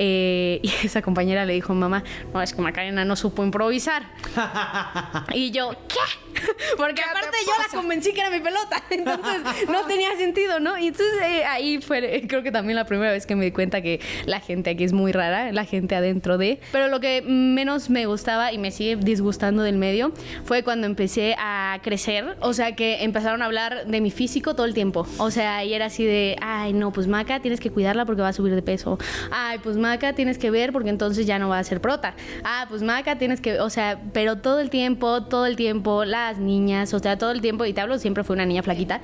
eh, y esa compañera le dijo, mamá, no, es que Macarena no supo improvisar. y yo, ¿qué? Porque aparte yo la convencí que era mi pelota, entonces no tenía sentido, ¿no? Y entonces eh, ahí fue, creo que también la primera vez que me di cuenta que la gente aquí es muy rara, la gente adentro de... Pero lo que menos me gustaba y me sigue disgustando del medio fue cuando empecé a crecer, o sea que empezaron a hablar de mi físico todo el tiempo, o sea, y era así de, ay no, pues Maca tienes que cuidarla porque va a subir de peso, ay pues Maca tienes que ver porque entonces ya no va a ser prota, ah pues Maca tienes que, o sea, pero todo el tiempo, todo el tiempo, las niñas, o sea, todo el tiempo, y te hablo, siempre fue una niña flaquita,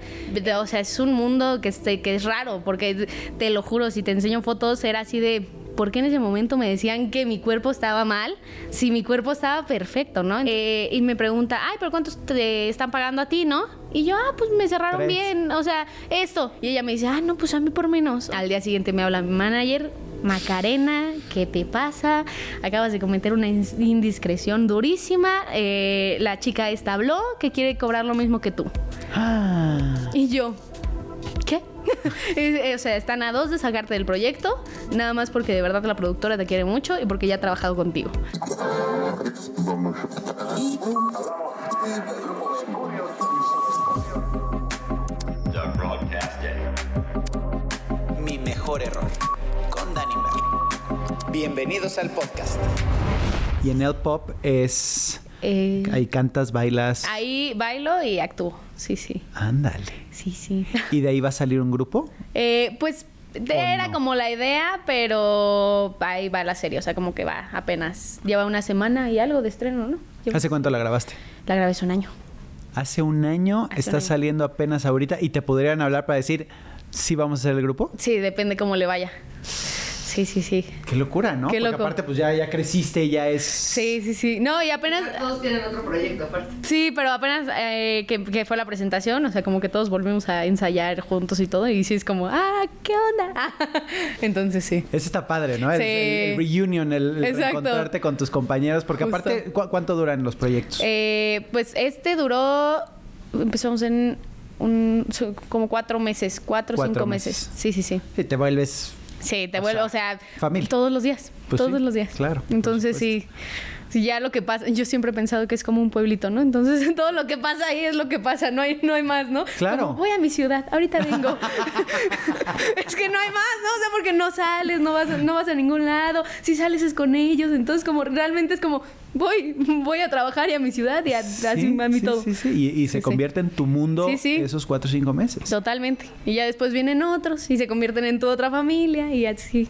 o sea, es un mundo que, que es raro, porque te lo juro, si te enseño fotos, era así de ¿por qué en ese momento me decían que mi cuerpo estaba mal si mi cuerpo estaba perfecto, ¿no? Eh, y me pregunta, ay, pero ¿cuántos te están pagando a ti, no? Y yo, ah, pues me cerraron bien, o sea, esto. Y ella me dice, ah, no, pues a mí por menos. Al día siguiente me habla mi manager, Macarena, ¿qué te pasa? Acabas de cometer una indiscreción durísima. Eh, la chica esta habló que quiere cobrar lo mismo que tú. Ah. Y yo, ¿qué? o sea, están a dos de sacarte del proyecto, nada más porque de verdad la productora te quiere mucho y porque ya ha trabajado contigo. Mi mejor error. Bienvenidos al podcast. Y en el pop es eh, ahí cantas, bailas. Ahí bailo y actúo, sí, sí. Ándale. Sí, sí. ¿Y de ahí va a salir un grupo? Eh, pues era como la idea, pero ahí va la serie, o sea, como que va apenas. Lleva una semana y algo de estreno, ¿no? ¿Hace cuánto la grabaste? La grabé hace un año. Hace un año, está saliendo apenas ahorita y te podrían hablar para decir si vamos a hacer el grupo. Sí, depende cómo le vaya. Sí, sí, sí. Qué locura, ¿no? Qué Porque aparte, pues ya, ya creciste, ya es. Sí, sí, sí. No, y apenas. Todos tienen otro proyecto aparte. Sí, pero apenas eh, que, fue la presentación, o sea, como que todos volvimos a ensayar juntos y todo, y sí es como, ah, ¿qué onda? Entonces sí. Eso está padre, ¿no? Sí. El, reunion, el, encontrarte con tus compañeros, porque aparte, ¿cuánto duran los proyectos? Eh, pues este duró. Empezamos en un, como cuatro meses, cuatro o cinco meses. Sí, sí, sí. Y te vuelves Sí, te vuelvo, o sea, todos los días, pues todos los días. Claro. Entonces sí, sí, ya lo que pasa, yo siempre he pensado que es como un pueblito, ¿no? Entonces todo lo que pasa ahí es lo que pasa, no hay, no hay más, ¿no? Claro. voy a mi ciudad, ahorita vengo. es que no hay más, ¿no? O sea, porque no sales, no vas, no vas a ningún lado, si sales es con ellos, entonces como realmente es como, voy, voy a trabajar y a mi ciudad y a, así a mí todo. Sí, sí, y, y se convierte en tu mundo esos cuatro o cinco meses. Totalmente. Y ya después vienen otros y se convierten en tu otra familia y así.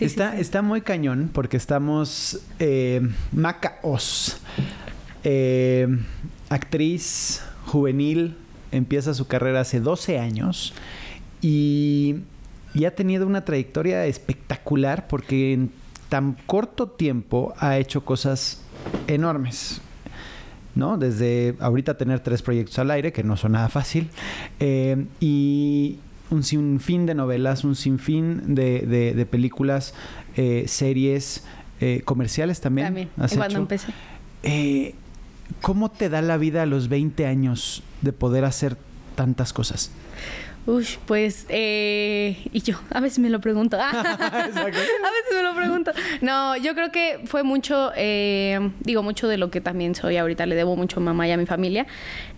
Está, está muy cañón porque estamos eh, Macaos, eh, actriz juvenil, empieza su carrera hace 12 años y, y ha tenido una trayectoria espectacular porque en tan corto tiempo ha hecho cosas enormes. ¿no? Desde ahorita tener tres proyectos al aire, que no son nada fácil, eh, y un sinfín de novelas, un sinfín de, de, películas, eh, series, eh, comerciales también. También, cuando empecé. ¿Cómo te da la vida a los 20 años de poder hacer tantas cosas? Uy, pues, eh, y yo a veces me lo pregunto. a veces me lo pregunto. No, yo creo que fue mucho, eh, digo, mucho de lo que también soy ahorita, le debo mucho a mamá y a mi familia.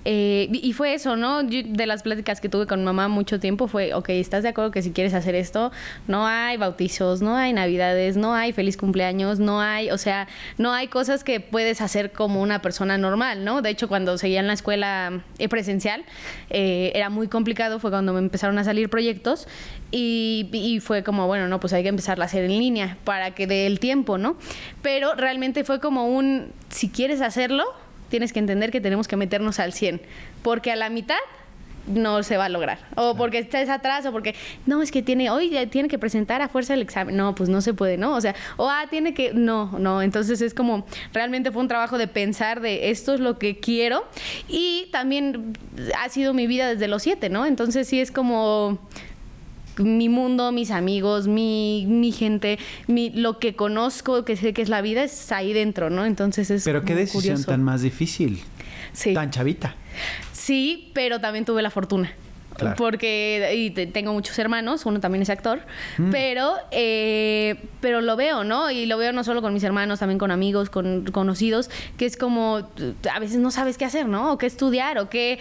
Eh, y fue eso, ¿no? de las pláticas que tuve con mamá mucho tiempo fue, ok, ¿estás de acuerdo que si quieres hacer esto, no hay bautizos, no hay navidades, no hay feliz cumpleaños, no hay, o sea, no hay cosas que puedes hacer como una persona normal, ¿no? De hecho, cuando seguía en la escuela presencial, era muy complicado, fue cuando me empezaron a salir proyectos y, fue como, bueno, no, pues hay que empezar a hacer en línea para que dé el tiempo, ¿no? Pero realmente fue como un, si quieres hacerlo, tienes que entender que tenemos que meternos al 100, porque a la mitad no se va a lograr. O porque estés atrás, o porque, no, es que tiene, hoy tiene que presentar a fuerza el examen. No, pues no se puede, ¿no? O sea, o ah, tiene que, no, no. Entonces es como, realmente fue un trabajo de pensar de esto es lo que quiero. Y también ha sido mi vida desde los siete, ¿no? Entonces sí es como mi mundo, mis amigos, mi, mi gente, mi, lo que conozco, que sé que es la vida, es ahí dentro, ¿no? Entonces es. Pero qué decisión tan más difícil. Sí. Tan chavita. Sí, pero también tuve la fortuna. Claro. Porque y te- tengo muchos hermanos, uno también es actor, pero, eh, pero lo veo, ¿no? Y lo veo no solo con mis hermanos, también con amigos, con conocidos, que es como a veces no sabes qué hacer, ¿no? O qué estudiar, o qué,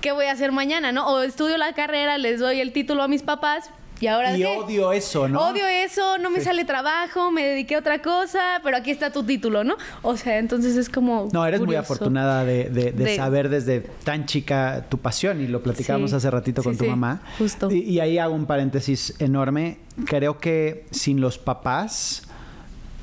qué voy a hacer mañana, ¿no? O estudio la carrera, les doy el título a mis papás. ¿Y ahora Y odio eso, ¿no? Odio eso, no me Sí. sale trabajo, me dediqué a otra cosa, pero aquí está tu título, ¿no? O sea, entonces es como. No, eres muy afortunada de, de- de De- saber desde tan chica tu pasión y lo platicábamos Sí. hace ratito con Sí, tu mamá. justo. Y, y ahí hago un paréntesis enorme. Creo que sin los papás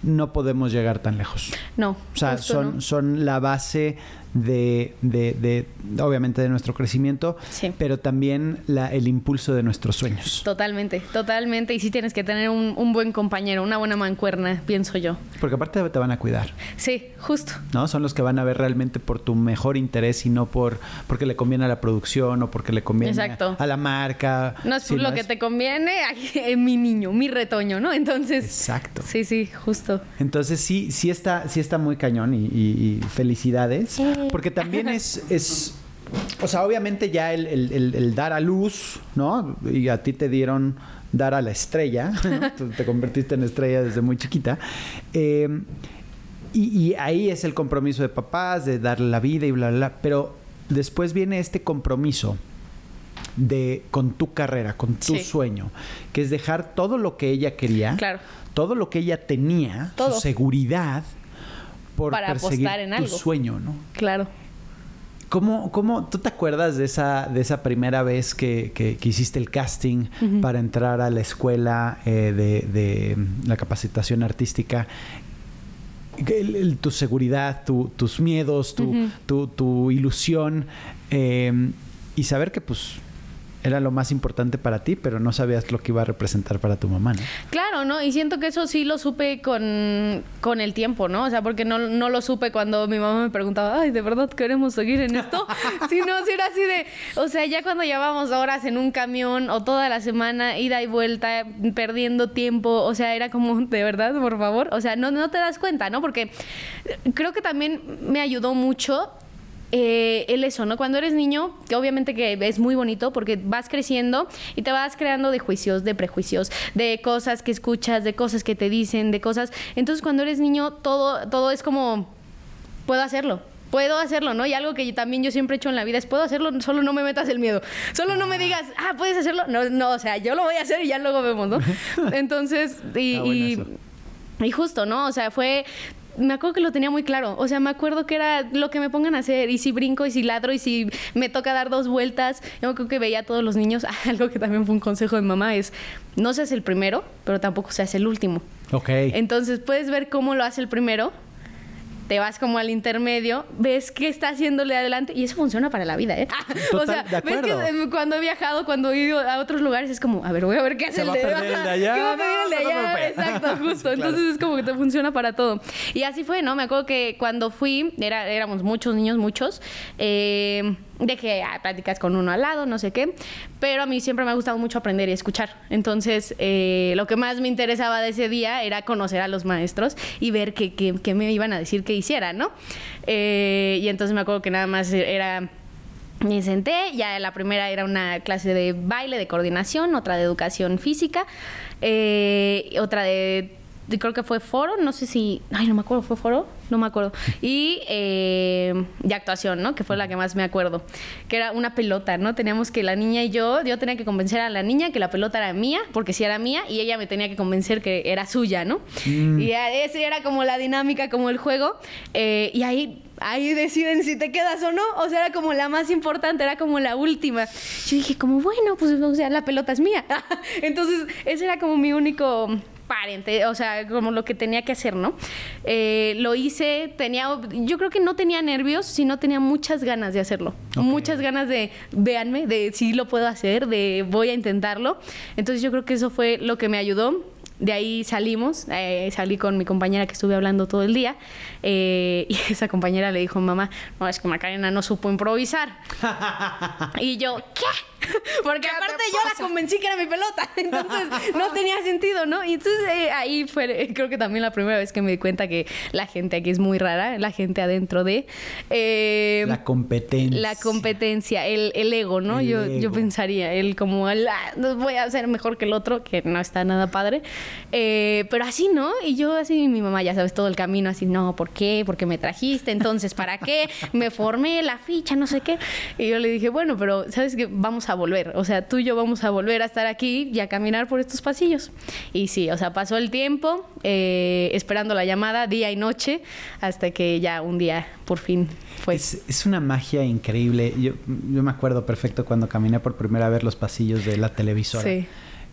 no podemos llegar tan lejos. No. O sea, son, no. son la base de, de- de, obviamente, de nuestro crecimiento, Sí. pero también la- el impulso de nuestros sueños. Totalmente, totalmente. Y sí tienes que tener un, un buen compañero, una buena mancuerna, pienso yo. Porque aparte te van a cuidar, Sí, justo. ¿no? Son los que van a ver realmente por tu mejor interés y no por porque le conviene a la producción o porque le conviene Exacto. a la marca. No es sino lo que es- te conviene, mi niño, mi retoño, ¿no? Entonces. Exacto. Sí, sí, justo. Entonces sí, sí está, sí está muy cañón y, y- y felicidades. Porque también es, es, o sea, obviamente ya el, el- el- el dar a luz, ¿no? Y a ti te dieron dar a la estrella, ¿no? Tú te convertiste en estrella desde muy chiquita. Eh, y, y ahí es el compromiso de papás, de darle la vida y bla, bla, bla. Pero después viene este compromiso de con tu carrera, con tu Sí. sueño, que es dejar todo lo que ella quería, Claro. todo lo que ella tenía, Todo. su seguridad, por Para perseguir apostar en tu algo. sueño, ¿no? Claro. ¿Cómo, cómo tú te acuerdas de esa, de esa primera vez que, que- que hiciste el casting para entrar a la escuela eh, de, de la capacitación artística? Que el- el- tu seguridad, tu- tus miedos, tu, tu- tu ilusión eh, y saber que pues era lo más importante para ti, pero no sabías lo que iba a representar para tu mamá, ¿no? Claro, ¿no? Y siento que eso sí lo supe con, con el tiempo, ¿no? O sea, porque no, no lo supe cuando mi mamá me preguntaba, ay, ¿de verdad queremos seguir en esto? Si no, si era así de, o sea, ya cuando llevábamos horas en un camión o toda la semana, ida y vuelta, perdiendo tiempo, o sea, era como, de verdad, por favor, o sea, no, no te das cuenta, ¿no? Porque creo que también me ayudó mucho eh, el eso, ¿no? Cuando eres niño, que obviamente que es muy bonito porque vas creciendo y te vas creando de juicios, de prejuicios, de cosas que escuchas, de cosas que te dicen, de cosas. Entonces, cuando eres niño, todo, todo es como, puedo hacerlo. Puedo hacerlo, ¿no? Y algo que yo- también yo siempre he hecho en la vida es, puedo hacerlo, solo no me metas el miedo. Solo no me digas, ah, puedes hacerlo. No, no, o sea, yo lo voy a hacer y ya luego vemos, ¿no? Entonces, y, y justo, ¿no? O sea, fue. Me acuerdo que lo tenía muy claro. O sea, me acuerdo que era lo que me pongan a hacer. Y si brinco, y si ladro, y si me toca dar dos vueltas. Yo creo que veía a todos los niños. Algo que también fue un consejo de mamá es: no seas el primero, pero tampoco seas el último. Ok. Entonces puedes ver cómo lo hace el primero. Te vas como al intermedio, ves qué está haciéndole adelante y eso funciona para la vida, ¿eh? o Total, sea, de ves que eh, cuando he viajado, cuando he ido a otros lugares, es como, a ver, voy a ver qué hace el de allá, ¿Qué va a pedir el de allá? Exacto, justo. Claro. Entonces es como que te funciona para todo. Y así fue, ¿no? Me acuerdo que cuando fui, era, éramos muchos niños, muchos. Eh, dejé ah, pláticas con uno al lado, no sé qué. Pero a mí siempre me ha gustado mucho aprender y escuchar. Entonces, eh, lo que más me interesaba de ese día era conocer a los maestros y ver qué, qué- qué me iban a decir que hiciera, ¿no? Eh, y entonces me acuerdo que nada más era me senté, ya la primera era una clase de baile, de coordinación, otra de educación física, eh, otra de, de- creo que fue foro, no sé si, ay, no me acuerdo, fue foro, no me acuerdo, y eh, de actuación, ¿no? Que fue la que más me acuerdo, que era una pelota, ¿no? Teníamos que la niña y yo, yo tenía que convencer a la niña que la pelota era mía, porque si era mía, y ella me tenía que convencer que era suya, ¿no? Y ya esa era como la dinámica, como el juego, eh, y ahí ahí deciden si te quedas o no. O sea, era como la más importante, era como la última. Yo dije, como, bueno, pues, o sea, la pelota es mía. Entonces, ese era como mi único o sea, como lo que tenía que hacer, ¿no? Eh, lo hice, tenía, yo creo que no tenía nervios, sino tenía muchas ganas de hacerlo. Muchas ganas de, véanme, de sí lo puedo hacer, de voy a intentarlo. Entonces yo creo que eso fue lo que me ayudó. De ahí salimos, eh, salí con mi compañera que estuve hablando todo el día eh, y esa compañera le dijo a mamá, no, es que Macarena no supo improvisar. y yo, ¿qué? Porque aparte yo la convencí que era mi pelota, entonces no tenía sentido, ¿no? Y entonces eh, ahí fue, creo que también la primera vez que me di cuenta que la gente aquí es muy rara, la gente adentro de... la competencia. La competencia, el, el ego, ¿no? yo, yo pensaría, el como, el, ah, voy a ser mejor que el otro, que no está nada padre. Eh, pero así, ¿no? Y yo así, mi mamá, ya sabes, todo el camino así, no, ¿por qué? ¿Por qué me trajiste? Entonces, ¿para qué? Me formé la ficha, no sé qué. Y yo le dije, bueno, pero ¿sabes qué? Vamos a volver. O sea, tú y yo vamos a volver a estar aquí y a caminar por estos pasillos. Y sí, o sea, pasó el tiempo eh, esperando la llamada día y noche hasta que ya un día por fin fue. Es, es una magia increíble. Yo, yo me acuerdo perfecto cuando caminé por primera vez los pasillos de la televisora. Sí.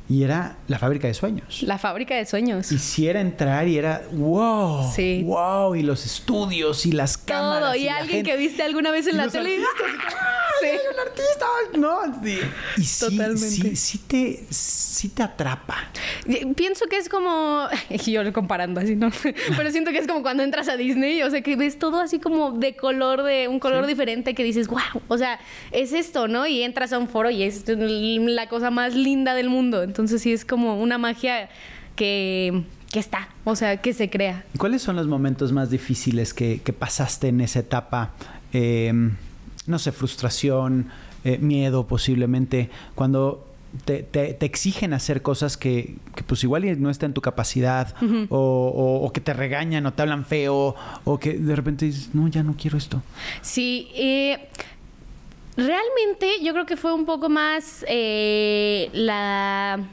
Y era la fábrica de sueños. La fábrica de sueños. Y si era entrar y era wow. Sí. Wow. Y los estudios y las cámaras. Todo. Y, alguien que viste alguna vez en la tele. sí. un artista! No, sí. Y sí, Totalmente. Sí, te, sí te atrapa. Pienso que es como. Yo comparando así, ¿no? Pero siento que es como cuando entras a Disney. O sea, que ves todo así como de color, de un color diferente que dices, wow. O sea, es esto, ¿no? Y entras a un foro y es la cosa más linda del mundo. Entonces sí es como una magia que, está, o sea, que se crea. ¿Cuáles son los momentos más difíciles que, pasaste en esa etapa? Em, no sé, frustración, eh, miedo posiblemente, cuando te, exigen hacer cosas que, pues igual no está en tu capacidad o, que te regañan o te hablan feo o que de repente dices, no, ya no quiero esto. Sí, eh, Realmente yo creo que fue un poco más eh, la,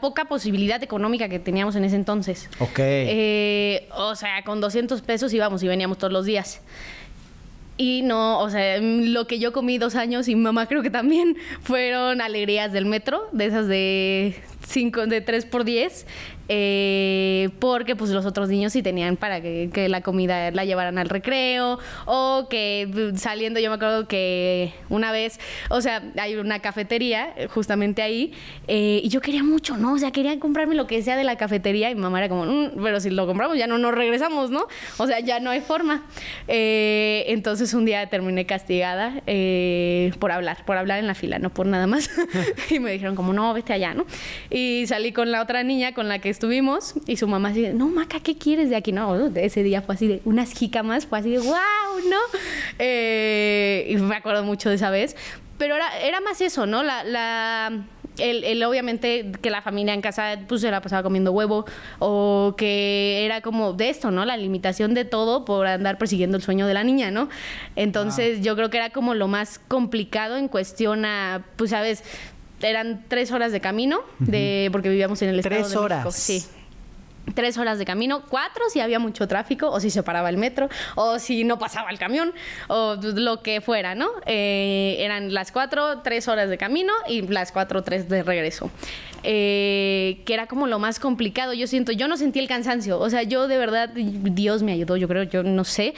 poca posibilidad económica que teníamos en ese entonces. Ok. Eh, o sea, con 200 pesos íbamos y veníamos todos los días. Y no, o sea, lo que yo comí dos años y mi mamá creo que también fueron alegrías del metro, de esas de cinco, de 3 por 10. Eh, porque pues los otros niños sí tenían para que, la comida la llevaran al recreo o que pues, saliendo yo me acuerdo que una vez, o sea, hay una cafetería eh, justamente ahí eh, y yo quería mucho, ¿no? O sea, quería comprarme lo que sea de la cafetería y mi mamá era como, mm, pero si lo compramos ya no nos regresamos, ¿no? O sea, ya no hay forma. entonces un día terminé castigada por hablar, por hablar en la fila, no por nada más. y me dijeron como, no, vete allá, ¿no? Y salí con la otra niña con la que estuvimos y su mamá así de, no, Maca, ¿qué quieres de aquí? No, ese día fue así de unas jicamas, fue así de, wow, ¿no? Eh, y me acuerdo mucho de esa vez. Pero era, era más eso, ¿no? La, la el, obviamente que la familia en casa pues se la pasaba comiendo huevo o que era como de esto, ¿no? La limitación de todo por andar persiguiendo el sueño de la niña, ¿no? Entonces yo creo que era como lo más complicado en cuestión a, pues sabes, eran tres horas de camino, de, porque vivíamos en el estado ¿Tres horas? Sí. Tres horas de camino, cuatro si había mucho tráfico, o si se paraba el metro, o si no pasaba el camión, o lo que fuera, ¿no? Eh, eran las cuatro, tres horas de camino y las cuatro, tres de regreso. Eh, que era como lo más complicado. Yo siento, yo no sentí el cansancio. O sea, yo de verdad, Dios me ayudó, yo creo, yo no sé.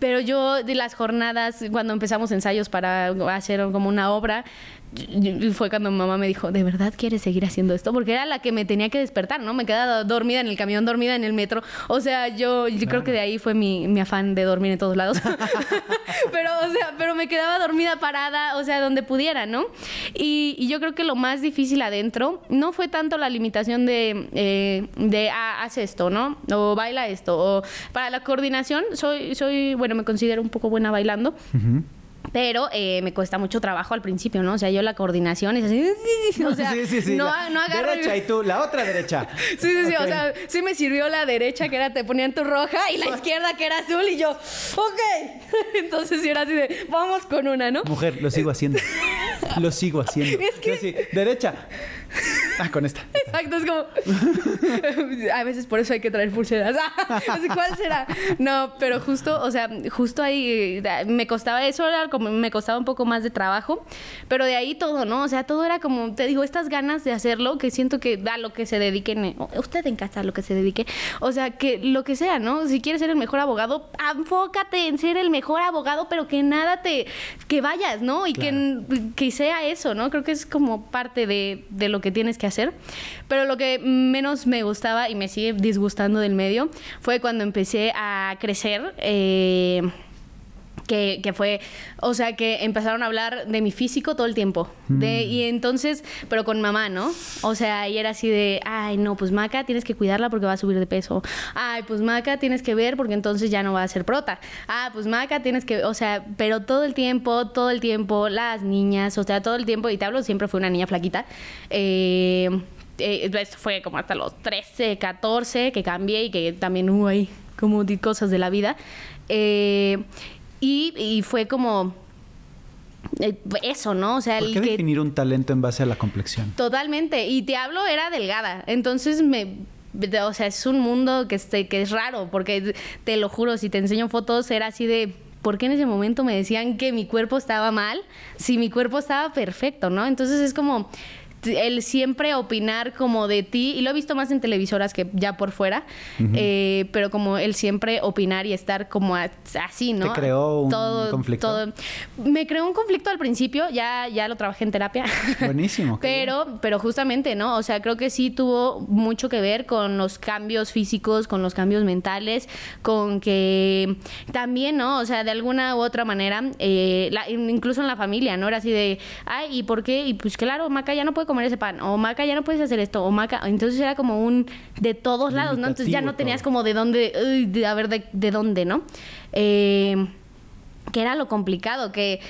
Pero yo de las jornadas, cuando empezamos ensayos para hacer como una obra, fue cuando mi mamá me dijo, ¿de verdad quieres seguir haciendo esto? Porque era la que me tenía que despertar, ¿no? Me quedaba dormida en el camión, dormida en el metro. O sea, yo, yo creo que de ahí fue mi, mi, afán de dormir en todos lados. pero, o sea, pero me quedaba dormida parada, o sea, donde pudiera, ¿no? Y, y yo creo que lo más difícil adentro no fue tanto la limitación de, eh, de ah, haz esto, ¿no? O baila esto. O para la coordinación, soy, soy bueno, me considero un poco buena bailando. Pero eh, me cuesta mucho trabajo al principio, ¿no? O sea, yo la coordinación es así. O sea, sí, sí, sí, no, no agarro. Derecha y tú, la otra derecha. Sí, sí, sí. O sea, sí me sirvió la derecha que era te ponían tu roja y la izquierda que era azul y yo, ok. Entonces era así de, vamos con una, ¿no? Mujer, lo sigo haciendo. lo sigo haciendo. Es que. derecha. Ah, con esta. Exacto, es como. a veces por eso hay que traer pulseras. ¿Cuál será? No, pero justo, o sea, justo ahí me costaba eso, era como me costaba un poco más de trabajo, pero de ahí todo, ¿no? O sea, todo era como, te digo, estas ganas de hacerlo, que siento que da lo que se dediquen, eh, usted en casa lo que se dedique, o sea, que lo que sea, ¿no? Si quieres ser el mejor abogado, enfócate en ser el mejor abogado, pero que nada te, que vayas, ¿no? Y que, que sea eso, ¿no? Creo que es como parte de, de lo que tienes que hacer. Pero lo que menos me gustaba y me sigue disgustando del medio fue cuando empecé a crecer. Eh, que, que, fue, o sea, que empezaron a hablar de mi físico todo el tiempo. De, Mm. y entonces, pero con mamá, ¿no? O sea, y era así de, ay, no, pues Maca tienes que cuidarla porque va a subir de peso. Ay, pues Maca tienes que ver porque entonces ya no va a ser prota. Ah, pues Maca tienes que, o sea, pero todo el tiempo, todo el tiempo, las niñas, o sea, todo el tiempo, y te hablo, siempre fue una niña flaquita. Eh, eh, esto fue como hasta los 13, 14 que cambié y que también hubo ahí como cosas de la vida. Eh, y, y fue como eh, eso, ¿no? O sea, ¿Por el qué que definir un talento en base a la complexión? Totalmente. Y te hablo, era delgada. Entonces me. O sea, es un mundo que, este, que es raro, porque te lo juro, si te enseño fotos, era así de. ¿Por qué en ese momento me decían que mi cuerpo estaba mal si mi cuerpo estaba perfecto, no? Entonces es como el siempre opinar como de ti, y lo he visto más en televisoras que ya por fuera, eh, pero como el siempre opinar y estar como a- así, ¿no? ¿Te creó un conflicto? Me creó un conflicto al principio, ya, ya lo trabajé en terapia. Buenísimo. bien. Pero, pero justamente, ¿no? O sea, creo que sí tuvo mucho que ver con los cambios físicos, con los cambios mentales, con que también, ¿no? O sea, de alguna u otra manera, eh, la- incluso en la familia, ¿no? Era así de, ay, ¿y por qué? Y pues claro, Maca ya no puede comer ese pan, o Maca ya no puedes hacer esto, o Maca, entonces era como un de todos lados, ¿no? Entonces ya no tenías como de dónde, uy, de, a ver, de, de dónde, ¿no? Eh, que era lo complicado, que,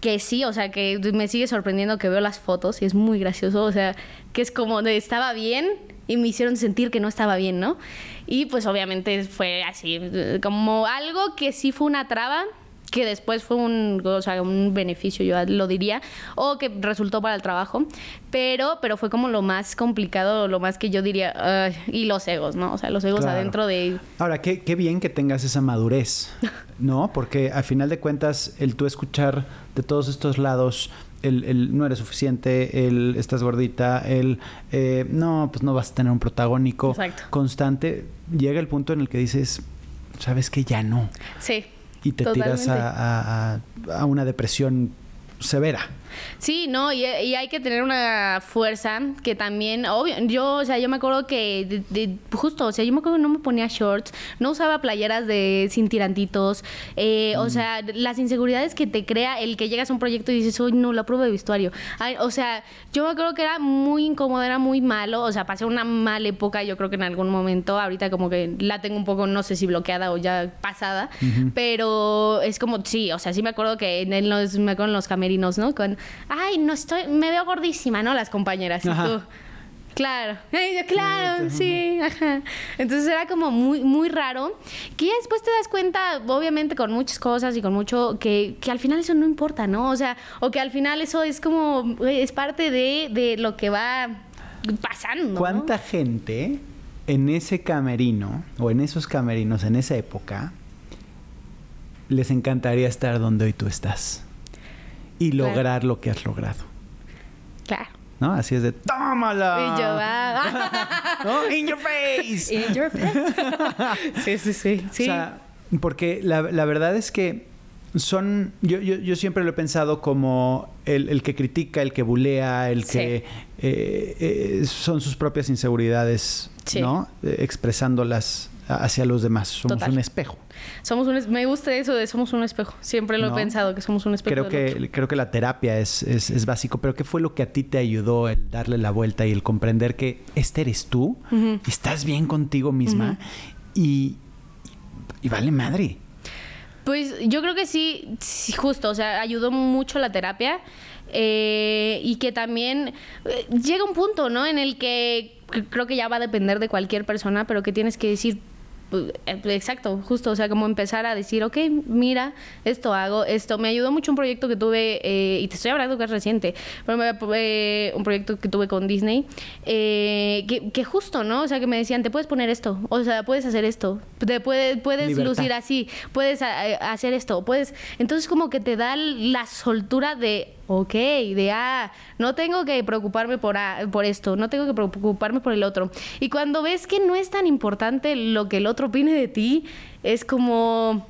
que sí, o sea, que me sigue sorprendiendo que veo las fotos y es muy gracioso, o sea, que es como de estaba bien y me hicieron sentir que no estaba bien, ¿no? Y pues obviamente fue así, como algo que sí fue una traba, que después fue un, o sea, un beneficio, yo lo diría, o que resultó para el trabajo, pero, pero fue como lo más complicado, lo más que yo diría, y los egos, ¿no? O sea, los egos Claro. adentro de... Ahora, qué, qué bien que tengas esa madurez, ¿no? Porque al final de cuentas, el tú escuchar de todos estos lados, el, el no eres suficiente, el estás gordita, el eh, no, pues no vas a tener un protagónico Exacto. constante, llega el punto en el que dices, sabes que ya no, Sí. Y te tiras a, a- a una depresión severa. Sí, no, y, y hay que tener una fuerza que también, obvio, yo, o sea, yo me acuerdo que de- de- justo, o sea, yo me acuerdo que no me ponía shorts, no usaba playeras de sin tirantitos, eh, o sea, las inseguridades que te crea el que llegas a un proyecto y dices, uy, no, la prueba de vestuario. Ay, o sea, yo me acuerdo que era muy incómodo, era muy malo, o sea, pasé una mala época, yo creo que en algún momento, ahorita como que la tengo un poco, no sé si bloqueada o ya pasada, pero es como, sí, o sea, sí me acuerdo que en los, me acuerdo en los camerinos, ¿no? Con, ay, no estoy, me veo gordísima, ¿no? Las compañeras. Y tú, claro, claro, sí, ajá. Entonces era como muy, muy raro. Que ya después te das cuenta, obviamente, con muchas cosas y con mucho, que, que al final eso no importa, ¿no? O sea, o que al final eso es como, es parte de, de lo que va pasando. ¿no? ¿Cuánta gente en ese camerino o en esos camerinos en esa época les encantaría estar donde hoy tú estás y Claro. lograr lo que has logrado? Claro. ¿No? Así es de ¡Tómala! Y yo, ah. ¿No? ¡In your face! In your face. sí, sí, sí. sí. O sea, porque la, la verdad es que son. Yo, yo, yo siempre lo he pensado como el, el que critica, el que bulea, el Sí. que eh, eh, son sus propias inseguridades, Sí. ¿no? Eh, expresándolas hacia los demás. Somos Total. un espejo. Somos un es- me gusta eso de somos un espejo. Siempre lo ¿No? he pensado, que somos un espejo. Creo otro. que, creo que la terapia es, es, es básico, pero ¿qué fue lo que a ti te ayudó el darle la vuelta y el comprender que este eres tú, estás bien contigo misma y, y vale madre? Pues yo creo que sí, sí, justo, o sea, ayudó mucho la terapia eh, y que también eh, llega un punto, ¿no? En el que creo que ya va a depender de cualquier persona, pero que tienes que decir, exacto, justo, o sea, como empezar a decir, ok, mira, esto hago, esto. Me ayudó mucho un proyecto que tuve, eh, y te estoy hablando que es reciente, pero me, eh, un proyecto que tuve con Disney, eh, que, que justo, ¿no? O sea, que me decían, te puedes poner esto, o sea, puedes hacer esto, te puedes, puedes Libertad. lucir así, puedes a- a- hacer esto, puedes... Entonces como que te da la soltura de, ok, de, ah, no tengo que preocuparme por, ah, por esto, no tengo que preocuparme por el otro. Y cuando ves que no es tan importante lo que el otro opine de ti, es como...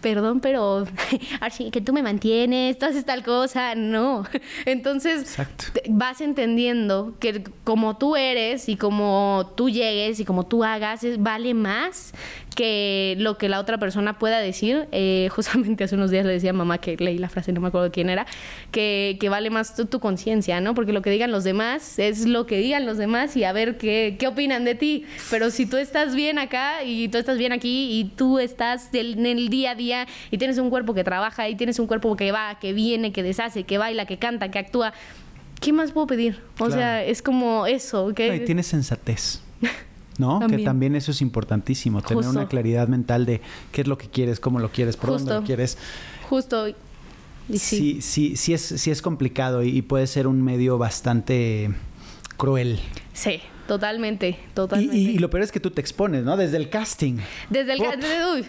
perdón, pero así que tú me mantienes, tú haces tal cosa, no. Entonces Exacto. vas entendiendo que como tú eres y como tú llegues y como tú hagas, es- vale más que lo que la otra persona pueda decir. Eh, justamente hace unos días le decía a mamá que leí la frase, no me acuerdo quién era, que, que vale más tu, tu conciencia, ¿no? Porque lo que digan los demás es lo que digan los demás y a ver qué, qué opinan de ti. Pero si tú estás bien acá y tú estás bien aquí y tú estás del- en el día a día y tienes un cuerpo que trabaja y tienes un cuerpo que va, que viene, que deshace, que baila, que canta, que actúa, ¿qué más puedo pedir? O Claro. sea, es como eso. Que... No, y tienes sensatez. ¿No? Que También. eso es importantísimo, tener una claridad mental de qué es lo que quieres, cómo lo quieres, por dónde lo quieres. Justo. Y sí. Sí, sí, sí es, sí es complicado y, y puede ser un medio bastante cruel. Sí, totalmente, totalmente. y- y lo peor es que tú te expones, ¿no? Desde el casting. Desde el, Pop. ca- desde- uy,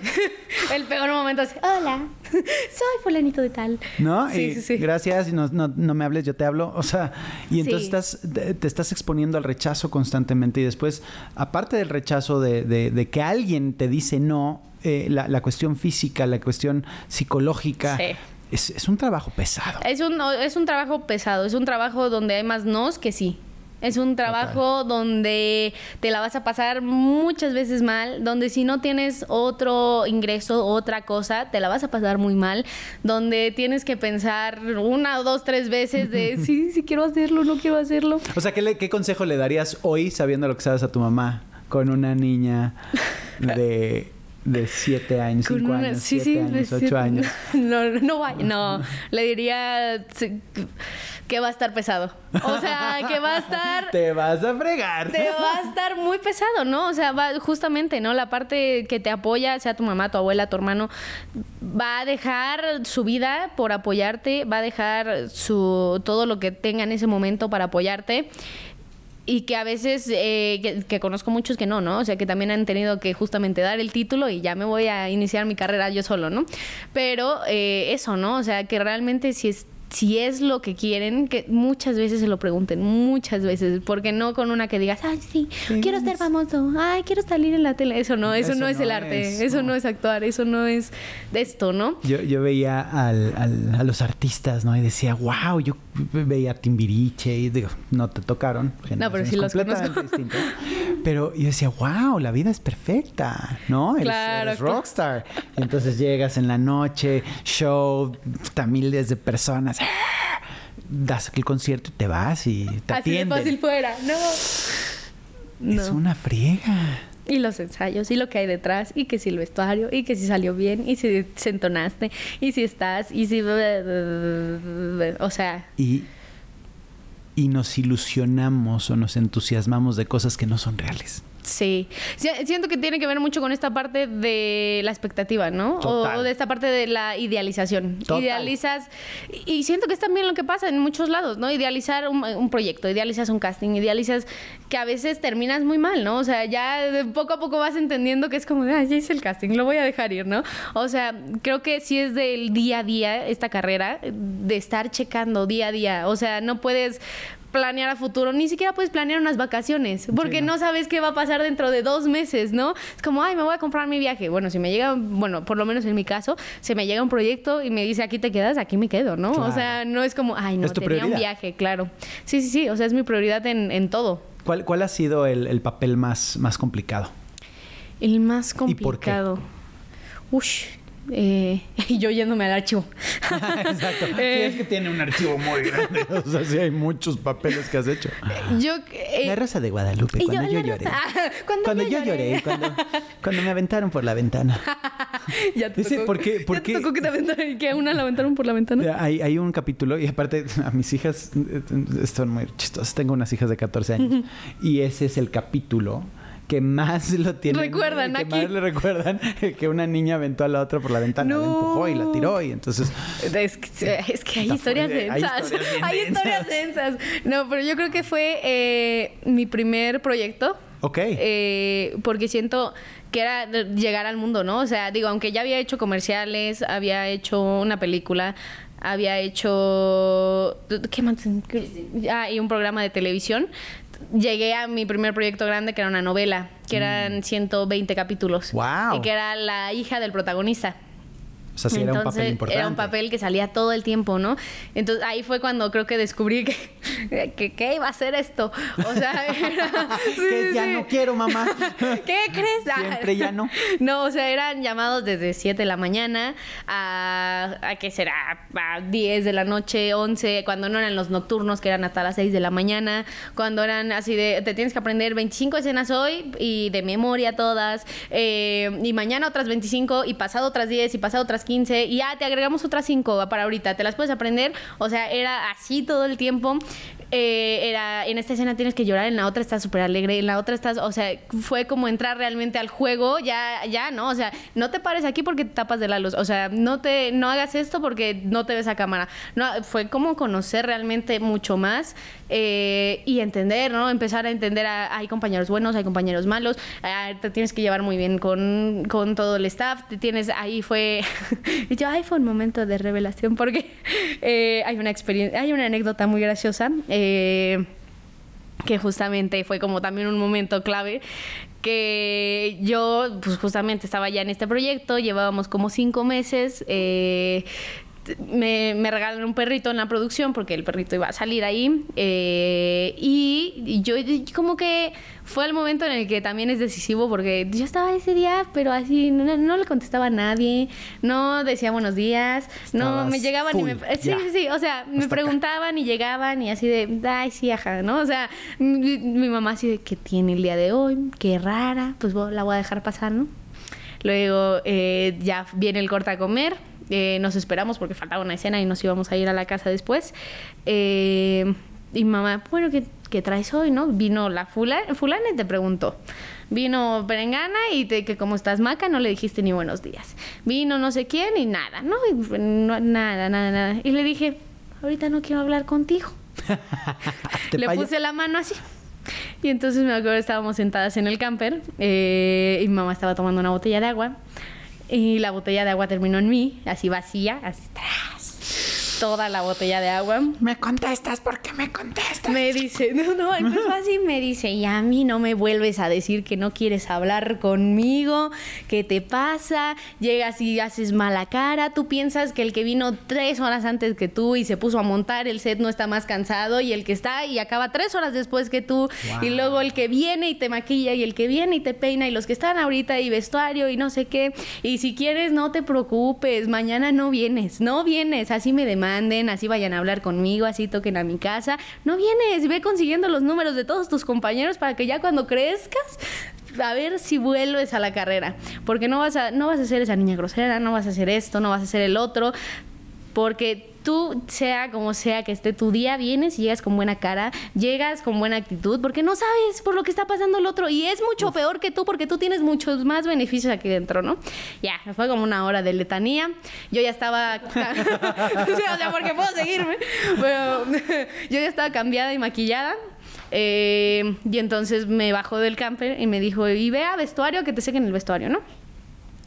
el peor momento es, hola, soy fulanito de tal. ¿No? Sí, Y sí, sí. Gracias, y no, no, no me hables, yo te hablo. O sea, y entonces estás, te, te estás exponiendo al rechazo constantemente y después, aparte del rechazo de, de- de que alguien te dice no, eh, la, la cuestión física, la cuestión psicológica, Sí. es, es un trabajo pesado. Es un, es un trabajo pesado, es un trabajo donde hay más nos que sí. Es un trabajo donde te la vas a pasar muchas veces mal, donde si no tienes otro ingreso, otra cosa, te la vas a pasar muy mal, donde tienes que pensar una, dos, tres veces de sí, sí quiero hacerlo, no quiero hacerlo. O sea, ¿qué, le- ¿qué consejo le darías hoy sabiendo lo que sabes a tu mamá con una niña de, de siete años, cinco una- años, sí, siete sí, años, ocho siete- años? No, no vaya, no. Le diría que va a estar pesado. O sea, que va a estar Te vas a fregar. te va a estar muy pesado, ¿no? O sea, va justamente, ¿no? La parte que te apoya, sea tu mamá, tu abuela, tu hermano, va a dejar su vida por apoyarte, va a dejar su todo lo que tenga en ese momento para apoyarte. Y que a veces, eh, que, que conozco muchos que no, ¿no? O sea, que también han tenido que justamente dar el título y ya me voy a iniciar mi carrera yo solo, ¿no? Pero eh, eso, ¿no? O sea, que realmente si es, si es lo que quieren, que muchas veces se lo pregunten, muchas veces, porque no con una que digas, ay, sí, quiero ser famoso, ay, quiero salir en la tele. Eso no, eso, Eso no es el arte, es, eso no. no es actuar, eso no es de esto, ¿no? Yo, yo veía al- al- a los artistas, ¿no? Y decía, wow, yo veía a Timbiriche y digo, no te tocaron. No, pero sí los conozco. Pero yo decía, wow, la vida es perfecta, ¿no? Eres, Claro, eres claro. rockstar. Y entonces llegas en la noche, show, miles de personas. Das el concierto y te vas y te Así de atienden. fácil fuera, no. Es No. una friega. Y los ensayos, y lo que hay detrás, y que si el vestuario, y que si salió bien, y si se entonaste, y si estás, y si... O sea, Y, y nos ilusionamos o nos entusiasmamos de cosas que no son reales. Sí. Si- Siento que tiene que ver mucho con esta parte de la expectativa, ¿no? O, Total. o de esta parte de la idealización. Total. Idealizas. Y y siento que es también lo que pasa en muchos lados, ¿no? Idealizar un, un proyecto, idealizas un casting, idealizas que a veces terminas muy mal, ¿no? O sea, ya de poco a poco vas entendiendo que es como, ah, ya hice el casting, lo voy a dejar ir, ¿no? O sea, creo que sí es del día a día esta carrera, de estar checando día a día. O sea, no puedes planear a futuro, ni siquiera puedes planear unas vacaciones, porque Sí, no. no sabes qué va a pasar dentro de dos meses, ¿no? Es como, ay, me voy a comprar mi viaje. Bueno, si me llega, bueno, por lo menos en mi caso, se me llega un proyecto y me dice, aquí te quedas, aquí me quedo, ¿no? Claro. O sea, no es como, ay, no, tenía un viaje, claro. Sí, sí, sí, o sea, es mi prioridad en, en todo. ¿Cuál, cuál ha sido el, el papel más, más complicado? El más ¿Y por qué? complicado. Ush, eh, y yo yéndome al archivo. Exacto. Sí, Eh. es que tiene un archivo muy grande. O sea, sí hay muchos papeles que has hecho. Yo... eh, La Rosa de Guadalupe, cuando yo, la lloré. Rosa- cuando, Cuando yo yo lloré, cuando, cuando me aventaron por la ventana. ya te Dice, tocó, ¿por qué- por ya te qué? tocó que te aventaron, que a una la aventaron por la ventana. Hay, hay un capítulo, y aparte a mis hijas eh, están muy chistosas. Tengo unas hijas de 14 años. y ese es el capítulo que más lo tienen. Recuerdan que aquí. más le recuerdan que una niña aventó a la otra por la ventana. La No. empujó y la tiró. Y entonces. Es que, es que hay historias hay densas. historias Hay historias densas. No, pero yo creo que fue eh, mi primer proyecto. Ok. Eh, porque siento que era llegar al mundo, ¿no? O sea, digo, aunque ya había hecho comerciales, había hecho una película, había hecho. ¿Qué más? Ah, y un programa de televisión. Llegué a mi primer proyecto grande, que era una novela, que eran 120 capítulos. Guau. Y que era la hija del protagonista. Sea, sí era un papel importante. Era un papel que salía todo el tiempo, ¿no? Entonces ahí fue cuando creo que descubrí que, que, iba a ser esto. O sea, que ya no quiero, mamá. ¿Qué crees? Siempre ya no. No, o sea, eran llamados desde 7 de la mañana a, a ¿qué será? A 10 de la noche, 11, cuando no eran los nocturnos, que eran hasta las 6 de la mañana, cuando eran así de, te tienes que aprender 25 escenas hoy y de memoria todas, eh, y mañana otras 25, y pasado otras 10, y pasado otras 15, y ya te agregamos otras 5 para ahorita, te las puedes aprender, o sea, era así todo el tiempo. Eh, era en esta escena tienes que llorar, en la otra estás súper alegre, en la otra estás, o sea, fue como entrar realmente al juego, ya, ya, ¿no? O sea, no te pares aquí porque te tapas de la luz, o sea, no te, no hagas esto porque no te ves a cámara. No, fue como conocer realmente mucho más eh, y entender, ¿no? Empezar a entender, hay compañeros buenos, hay compañeros malos, te tienes que llevar muy bien con, con todo el staff, te tienes, ahí fue, yo, ahí fue un momento de revelación porque eh, hay una experiencia, hay una anécdota muy graciosa. Eh, que justamente fue como también un momento clave que yo pues justamente estaba ya en este proyecto, llevábamos como cinco meses, eh, me, me, regalan un perrito en la producción porque el perrito iba a salir ahí. Eh, y, yo como que fue el momento en el que también es decisivo porque yo estaba ese día, pero así no, le contestaba a nadie, no decía buenos días, no me llegaban y me... Sí, sí, sí, o sea, me preguntaban y llegaban y así de, ay, sí, ajá, ¿no? O sea, mi, mamá así de, ¿qué tiene el día de hoy? Qué rara, pues la voy a dejar pasar, ¿no? Luego eh, ya viene el corta a comer eh, nos esperamos porque faltaba una escena y nos íbamos a ir a la casa después. Eh, y mamá, bueno, ¿qué, traes hoy, no? Vino la fulana, fulana y te preguntó. Vino Perengana y te, que como estás maca no le dijiste ni buenos días. Vino no sé quién y nada, ¿no? nada, nada, nada. Y le dije, ahorita no quiero hablar contigo. le puse la mano así. Y entonces me acuerdo, estábamos sentadas en el camper eh, y mamá estaba tomando una botella de agua y la botella de agua terminó en mí, así vacía, así tras toda la botella de agua. ¿Me contestas? ¿Por qué me contestas? Me dice, no, no, empezó así, me dice, y a mí no me vuelves a decir que no quieres hablar conmigo, ¿qué te pasa? Llegas y haces mala cara, tú piensas que el que vino tres horas antes que tú y se puso a montar el set no está más cansado y el que está y acaba tres horas después que tú y luego el que viene y te maquilla y el que viene y te peina y los que están ahorita y vestuario y no sé qué. Y si quieres, no te preocupes, mañana no vienes, no vienes, así me demanda así vayan a hablar conmigo, así toquen a mi casa. No vienes, ve consiguiendo los números de todos tus compañeros para que ya cuando crezcas a ver si vuelves a la carrera, porque no vas a no vas a ser esa niña grosera, no vas a hacer esto, no vas a hacer el otro, porque tú, sea como sea que esté tu día, vienes y llegas con buena cara, llegas con buena actitud, porque no sabes por lo que está pasando el otro y es mucho peor que tú porque tú tienes muchos más beneficios aquí dentro, ¿no? Ya, fue como una hora de letanía. Yo ya estaba... o sea, porque puedo seguirme. Pero yo ya estaba cambiada y maquillada. Eh, y entonces me bajó del camper y me dijo, y ve a vestuario que te sequen el vestuario, ¿no?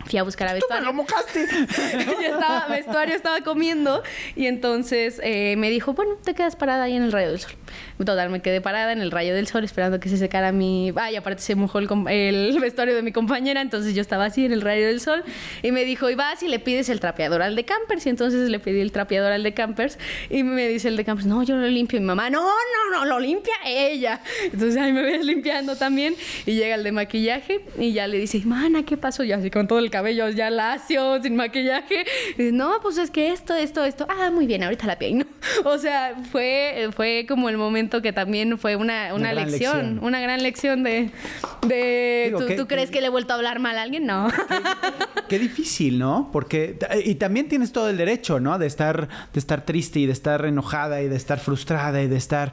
Fui a buscar a vestuario. ¡Tú me lo mojaste! yo estaba, vestuario estaba comiendo y entonces eh, me dijo, bueno, te quedas parada ahí en el rayo del sol. Total, me quedé parada en el rayo del sol esperando que se secara mi... Ay, aparte se mojó el, el, vestuario de mi compañera, entonces yo estaba así en el rayo del sol y me dijo, y vas y le pides el trapeador al de campers y entonces le pedí el trapeador al de campers y me dice el de campers, no, yo lo limpio y mi mamá, no, no, no, lo limpia ella. Entonces ahí me ves limpiando también y llega el de maquillaje y ya le dice, mana, ¿qué pasó? Yo así con todo el cabello ya lacio, sin maquillaje. no, pues es que esto, esto, esto. Ah, muy bien, ahorita la peino. O sea, fue, fue como el momento que también fue una, una, lección, una gran lección de... de ¿tú, crees que le he vuelto a hablar mal a alguien? No. Qué, difícil, ¿no? Porque... Y también tienes todo el derecho, ¿no? De estar, de estar triste y de estar enojada y de estar frustrada y de estar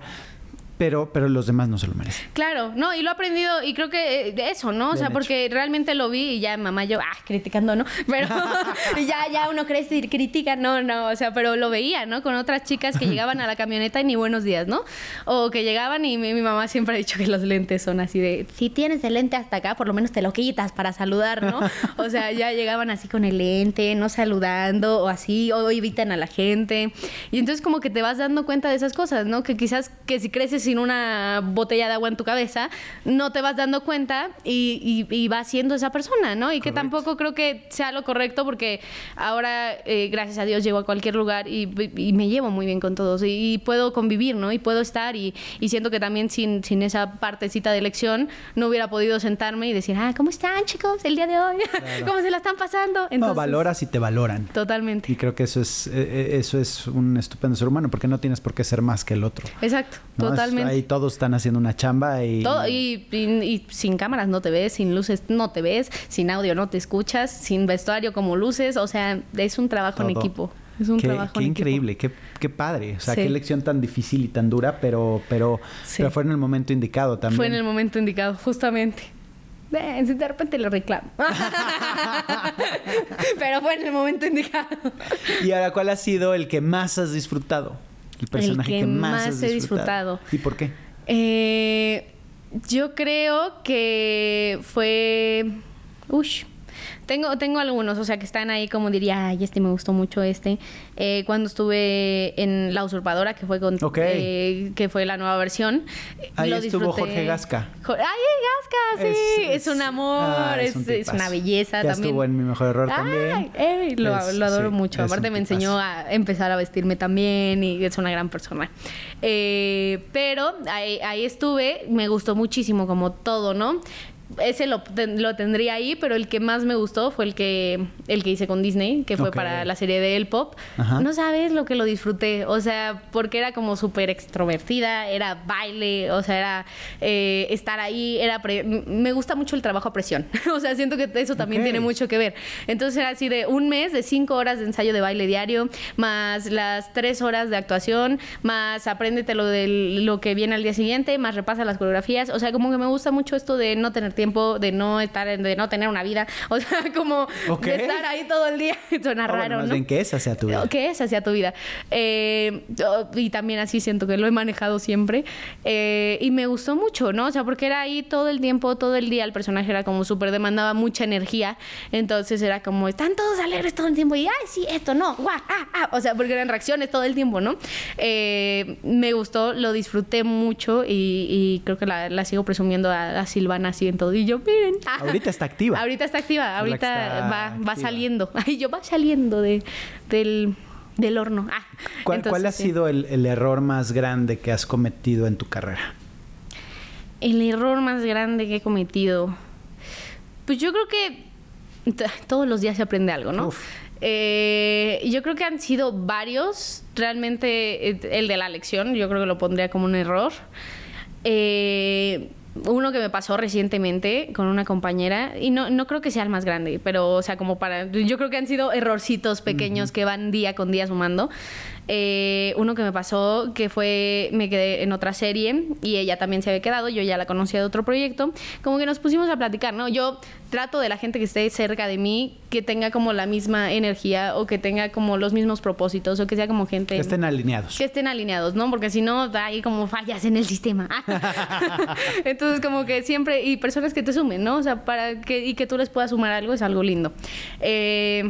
pero, pero los demás no se lo merecen. Claro, no, y lo he aprendido, y creo que eh, eso, ¿no? O sea, porque realmente lo vi y ya mamá yo, ah, criticando, ¿no? Pero ya, ya uno crece y critica, no, no, o sea, pero lo veía, ¿no? Con otras chicas que llegaban a la camioneta y ni buenos días, ¿no? O que llegaban y mi, mamá siempre ha dicho que los lentes son así de, si tienes el lente hasta acá, por lo menos te lo quitas para saludar, ¿no? O sea, ya llegaban así con el lente, no saludando, o así, o evitan a la gente. Y entonces como que te vas dando cuenta de esas cosas, ¿no? Que quizás que si creces sin una botella de agua en tu cabeza, no te vas dando cuenta y, y, va siendo esa persona, ¿no? Y que tampoco creo que sea lo correcto porque ahora, eh, gracias a Dios, llego a cualquier lugar y, me llevo muy bien con todos y, puedo convivir, ¿no? Y puedo estar y, siento que también sin, sin esa partecita de elección no hubiera podido sentarme y decir, ah, ¿cómo están chicos el día de hoy? ¿Cómo se la están pasando? no, valoras y te valoran. Totalmente. Y creo que eso es, eh, eh, eso es un estupendo ser humano porque no tienes por qué ser más que el otro. Exacto, totalmente. Ahí todos están haciendo una chamba y... y, sin cámaras no te ves, sin luces no te ves, sin audio no te escuchas, sin vestuario como luces, o sea, es un trabajo en equipo. Es un trabajo qué increíble, Qué, qué, padre. O sea, qué lección tan difícil y tan dura, pero, pero, pero fue en el momento indicado también. Fue en el momento indicado, justamente. de repente lo reclamo. pero fue en el momento indicado. ¿Y ahora cuál ha sido el que más has disfrutado? El personaje que, más, he disfrutado. ¿Y por qué? Eh, yo creo que fue... Uy, tengo, tengo algunos, o sea, que están ahí como diría, ay, este me gustó mucho este. Eh, cuando estuve en La Usurpadora, que fue con eh, que fue la nueva versión. Ahí estuvo Jorge Gasca. ¡Ay, Gasca! Sí, es, un amor, ah, es, una belleza ya también. estuvo en Mi Mejor Error también. lo, adoro mucho. Aparte me enseñó a empezar a vestirme también y es una gran persona. Eh, pero ahí, ahí estuve, me gustó muchísimo como todo, ¿no? Ese lo, lo, tendría ahí, pero el que más me gustó fue el que, el que hice con Disney, que fue para la serie de El Pop. No sabes lo que lo disfruté, o sea, porque era como súper extrovertida, era baile, o sea, era eh, estar ahí, era me gusta mucho el trabajo a presión, o sea, siento que eso también tiene mucho que ver. Entonces era así de un mes de cinco horas de ensayo de baile diario, más las tres horas de actuación, más apréndete lo de lo que viene al día siguiente, más repasa las coreografías, o sea, como que me gusta mucho esto de no tener tiempo, de no estar, de no tener una vida, o sea, como de estar ahí todo el día. Suena raro, más bien que esa sea tu vida. Que esa sea tu vida. Eh, y también así siento que lo he manejado siempre. Eh, y me gustó mucho, ¿no? O sea, porque era ahí todo el tiempo, todo el día. El personaje era como súper demandaba mucha energía. Entonces era como, están todos alegres todo el tiempo. Y, ay, sí, esto no, guau, ah, ah. O sea, porque eran reacciones todo el tiempo, ¿no? Eh, me gustó, lo disfruté mucho y, creo que la, sigo presumiendo a, a Silvana así en todo y yo, miren. Ahorita está activa. Ahorita está activa. Ahorita va, va saliendo. Ay, yo va saliendo de, del, del horno. Ah, ¿Cuál, ¿cuál ha sido el, el error más grande que has cometido en tu carrera? El error más grande que he cometido. Pues yo creo que todos los días se aprende algo, ¿no? Eh, yo creo que han sido varios. Realmente eh, el de la lección, yo creo que lo pondría como un error. Eh, uno que me pasó recientemente con una compañera, y no, no creo que sea el más grande, pero, o sea, como para. Yo creo que han sido errorcitos pequeños que van día con día sumando. Eh, uno que me pasó que fue, me quedé en otra serie y ella también se había quedado, yo ya la conocía de otro proyecto, como que nos pusimos a platicar, ¿no? Yo trato de la gente que esté cerca de mí que tenga como la misma energía o que tenga como los mismos propósitos o que sea como gente... Que estén alineados. Que estén alineados, ¿no? Porque si no, hay como fallas en el sistema. Entonces como que siempre, y personas que te sumen, ¿no? O sea, para que, y que tú les puedas sumar algo es algo lindo. Eh,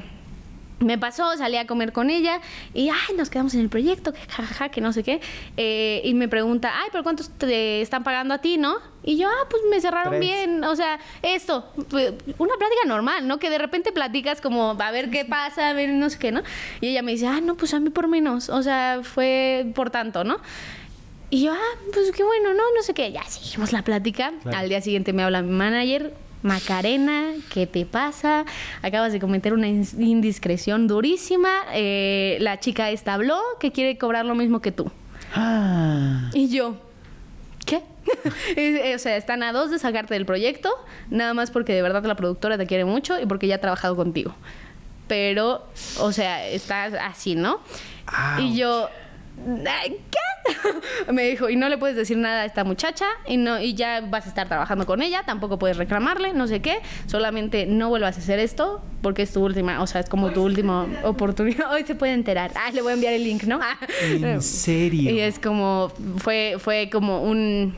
me pasó, salí a comer con ella y, ay, nos quedamos en el proyecto, que jajaja, que no sé qué. Eh, y me pregunta, ay, pero ¿cuántos te están pagando a ti, no? Y yo, ah, pues me cerraron bien. O sea, esto, pues, una plática normal, ¿no? Que de repente platicas como, a ver qué pasa, a ver no sé qué, ¿no? Y ella me dice, ah, no, pues a mí por menos. O sea, fue por tanto, ¿no? Y yo, ah, pues qué bueno, ¿no? No sé qué. Ya seguimos la plática. Al día siguiente me habla mi manager Macarena, ¿qué te pasa? Acabas de cometer una indiscreción durísima. Eh, la chica esta habló que quiere cobrar lo mismo que tú. Ah. Y yo, ¿qué? o sea, están a dos de sacarte del proyecto, nada más porque de verdad la productora te quiere mucho y porque ya ha trabajado contigo. Pero, o sea, estás así, ¿no? Y yo, ¿qué? me dijo, y no le puedes decir nada a esta muchacha y no y ya vas a estar trabajando con ella, tampoco puedes reclamarle, no sé qué, solamente no vuelvas a hacer esto porque es tu última, o sea, es como tu última oportunidad. Hoy se puede enterar. Ah, le voy a enviar el link, ¿no? ¿En serio? Y es como fue fue como un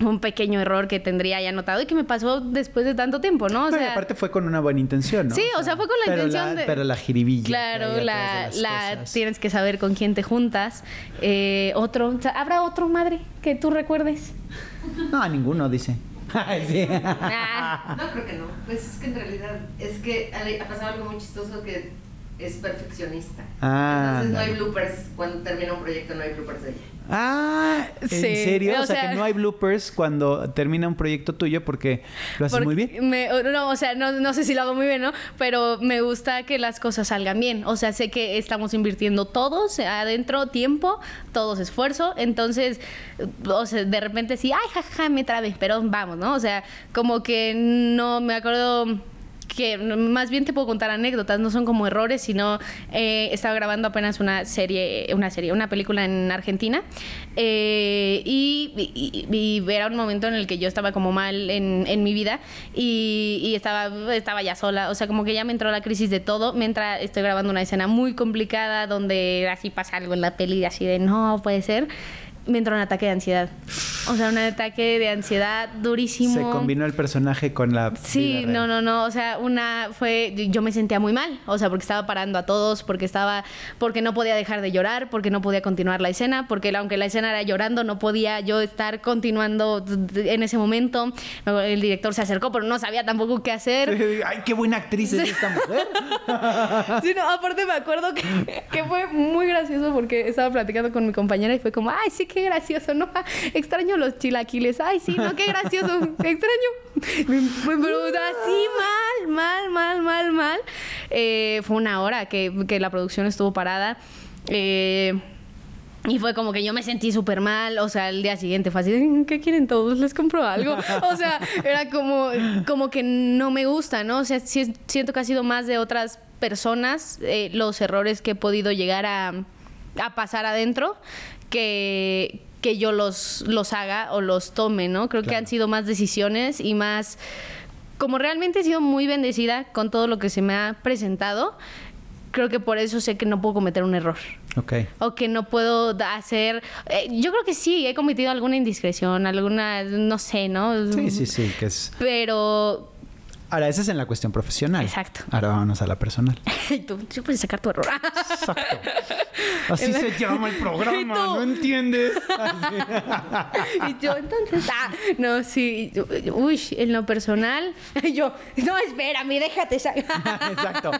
un pequeño error que tendría ya notado y que me pasó después de tanto tiempo, ¿no? O Pero sea, aparte fue con una buena intención, ¿no? Sí, o sea, fue con la pero intención de- Pero la jiribilla. Claro, la, tienes que saber con quién te juntas. Eh, otro, o sea, ¿habrá otro madre que tú recuerdes? No, ninguno, dice. Ay, sí. Ah, No, creo que no. Pues es que en realidad es que ha pasado algo muy chistoso que es perfeccionista. Ah, Entonces no hay bloopers. Cuando termina un proyecto no hay bloopers de ella. Ah, ¿en Sí, serio? O, o sea, sea- que no hay bloopers cuando termina un proyecto tuyo porque lo haces porque muy bien. me- no, o sea, no, no sé si lo hago muy bien, ¿no? Pero me gusta que las cosas salgan bien. O sea, sé que estamos invirtiendo todos adentro tiempo, todos esfuerzo. Entonces, o sea, de repente sí, ay, jajaja, me trabé, pero vamos, ¿no? O sea, como que no me acuerdo que más bien te puedo contar anécdotas, no son como errores, sino eh, estaba grabando apenas una serie, una serie, una película en Argentina eh, y, y- era un momento en el que yo estaba como mal en, en mi vida y, estaba, estaba ya sola, o sea, como que ya me entró la crisis de todo, me entra, estoy grabando una escena muy complicada donde así pasa algo en la peli, así de no puede ser. Me entró un ataque de ansiedad. O sea, un ataque de ansiedad durísimo. Se combinó el personaje con la. Sí, vida no, no, no, o sea, una fue, yo me sentía muy mal, o sea, porque estaba parando a todos, porque estaba, porque no podía dejar de llorar, porque no podía continuar la escena, porque aunque la escena era llorando, no podía yo estar continuando en ese momento. El director se acercó, pero no sabía tampoco qué hacer. Ay, qué buena actriz es esta mujer. Sí, no, aparte me acuerdo que, que fue muy gracioso porque estaba platicando con mi compañera y fue como, ay, sí, qué gracioso, ¿no? Ah, Extraño los chilaquiles. Ay, sí, no, qué gracioso. Extraño. Así mal, mal, mal, mal, mal. Eh, fue una hora que, que la producción estuvo parada. Eh, y fue como que yo me sentí súper mal, o sea, el día siguiente fue así, ¿qué quieren todos? ¿Les compro algo? O sea, era como, como que no me gusta, ¿no? O sea, siento que ha sido más de otras personas eh, los errores que he podido llegar a, a pasar adentro que, que yo los, los haga o los tome, ¿no? Creo que han sido más decisiones y más... Como realmente he sido muy bendecida con todo lo que se me ha presentado, creo que por eso sé que no puedo cometer un error Ok. o que no puedo hacer. eh, yo creo que sí, he cometido alguna indiscreción, alguna, no sé, ¿no? Sí, sí, sí, que es. Pero. Ahora, esa es en la cuestión profesional. Exacto. Ahora vámonos a la personal. Tú, sí puedes sacar tu error. Exacto. Así se llama el ¿Y programa? ¿no entiendes? y yo, entonces, ah, no, sí. Uy, en lo personal, yo, no, espérame, déjate sacar. Exacto.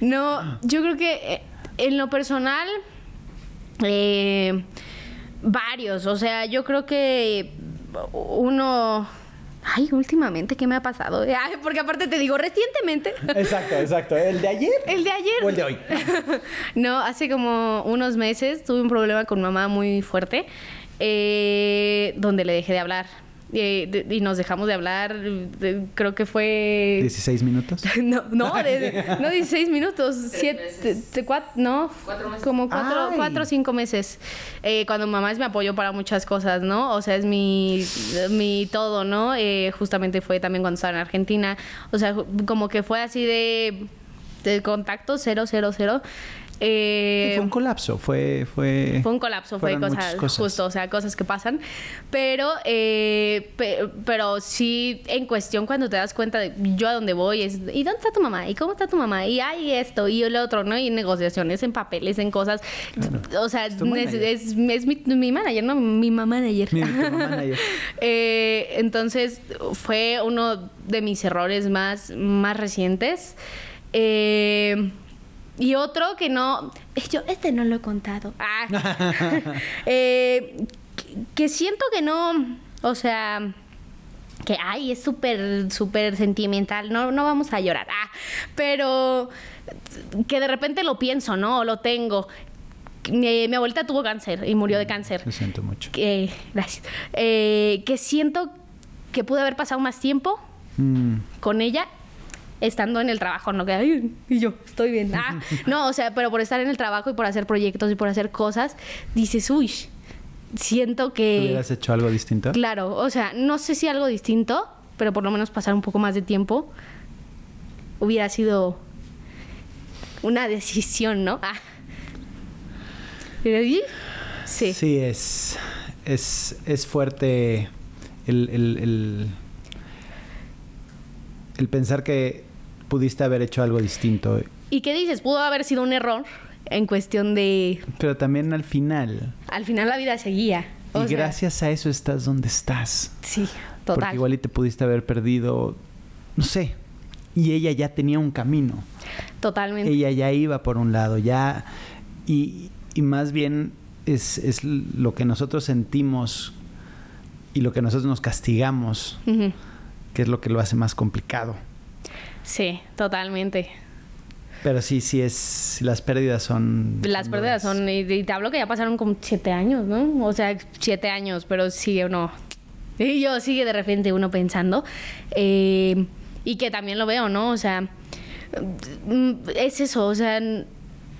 No, yo creo que eh, en lo personal, eh, varios. O sea, yo creo que uno. Ay, últimamente, ¿qué me ha pasado? Ay, porque aparte te digo, recientemente. Exacto, exacto. ¿El de ayer? El de ayer. ¿O el de hoy? no, hace como unos meses tuve un problema con mamá muy fuerte, eh, donde le dejé de hablar. Eh, de- y nos dejamos de hablar, de- creo que fue... 16 minutos. No, no, de- no 16 minutos, siete, meses. te- cuat- no, Cuatro meses. como cuatro, Ay. cuatro o cinco meses. Eh, cuando mamá es mi apoyo para muchas cosas, ¿no? O sea, es mi, mi todo, ¿no? Eh, justamente fue también cuando estaba en Argentina. O sea, como que fue así de, de contacto cero, cero, cero. Eh, fue un colapso, fue... Fue, fue un colapso, fue cosas, cosas. justo, o sea, cosas que pasan. Pero, eh, pe- pero sí, en cuestión, cuando te das cuenta de yo a dónde voy, es, ¿y dónde está tu mamá? ¿Y cómo está tu mamá? Y hay esto, y el otro, ¿no? Y negociaciones, en papeles, en cosas. O sea, Es tu es, manager. es- es mi, mi manager, ¿no? Mi mamá manager. Mi- manager. Eh, entonces, fue uno de mis errores más, más recientes. Eh, y otro que no. Yo, este no lo he contado. Ah. Eh, que, que siento que no. O sea. Que ay, es súper, súper sentimental. No, no vamos a llorar. Ah, pero que de repente lo pienso, ¿no? O lo tengo. Mi, mi abuelita tuvo cáncer y murió de cáncer Lo siento mucho. que gracias Eh, que siento que pude haber pasado más tiempo Mm, con ella estando en el trabajo no que "Ay, y yo estoy bien ah, no o sea pero por estar en el trabajo y por hacer proyectos y por hacer cosas dices uy siento que ¿Hubieras hecho algo distinto? claro o sea no sé si algo distinto pero por lo menos pasar un poco más de tiempo hubiera sido una decisión no ah. Sí. Sí, es, es, es fuerte El, el, el, el pensar que pudiste haber hecho algo distinto. ¿Y qué dices? Pudo haber sido un error en cuestión de... Pero también al final. Al final la vida seguía. Y sea, gracias a eso estás donde estás. Sí, Porque total. igual y te pudiste haber perdido, no sé. Y ella ya tenía un camino. Totalmente. Ella ya iba por un lado, ya. Y, y más bien es, es lo que nosotros sentimos y lo que nosotros nos castigamos, que es lo que lo hace más complicado. Sí, totalmente. Pero sí, sí es. Las pérdidas son. Las son pérdidas duras. son, y, y te hablo que ya pasaron como siete años, ¿no? O sea, siete años, pero sigue uno. Y yo sigue de repente uno pensando. eh, y que también lo veo, ¿no? O sea, mm, es eso, o sea,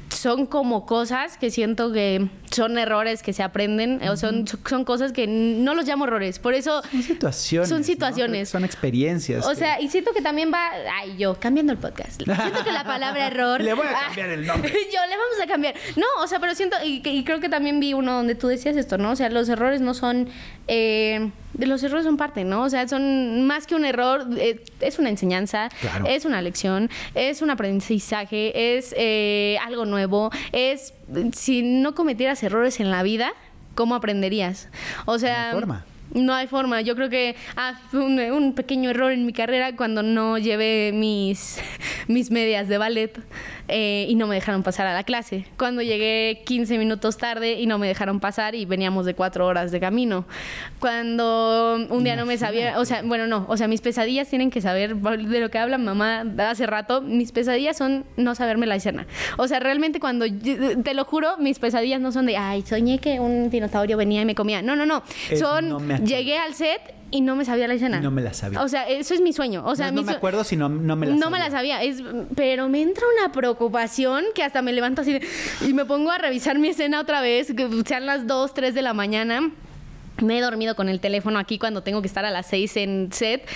son como cosas que siento que son errores que se aprenden, o son, son cosas que no los llamo errores. Por eso, Son situaciones. Son ¿no? situaciones. Son experiencias. o que- sea, y siento que también va. Ay, yo, cambiando el podcast. Siento que la palabra error. Le voy a cambiar el nombre. yo le vamos a cambiar. No, o sea, pero siento. Y, y creo que también vi uno donde tú decías esto, ¿no? O sea, los errores no son. eh, los errores son parte, ¿no? O sea, son más que un error, eh, es una enseñanza, Claro. es una lección, es un aprendizaje, es eh, algo nuevo, es si no cometieras errores en la vida, ¿cómo aprenderías? O sea, forma. No hay forma. Yo creo que ah, fue un, un pequeño error en mi carrera cuando no llevé mis, mis medias de ballet eh, y no me dejaron pasar a la clase. Cuando llegué 15 minutos tarde y no me dejaron pasar y veníamos de cuatro horas de camino. Cuando un día no me sabía, o sea, bueno, no, o sea, mis pesadillas tienen que saber de lo que habla mamá hace rato. Mis pesadillas son no saberme la escena. O sea, realmente cuando, yo- te lo juro, mis pesadillas no son de, ay, soñé que un dinosaurio venía y me comía. No, no, no. Es son, no me acuerdo. Llegué al set y no me sabía la escena. No me la sabía. O sea, eso es mi sueño. O sea, no, no me acuerdo si no, no me la no sabía. me la sabía, es, pero me entra una preocupación que hasta me levanto así de- y me pongo a revisar mi escena otra vez, que sean las 2, 3 de la mañana. Me he dormido con el teléfono aquí cuando tengo que estar a las 6 en set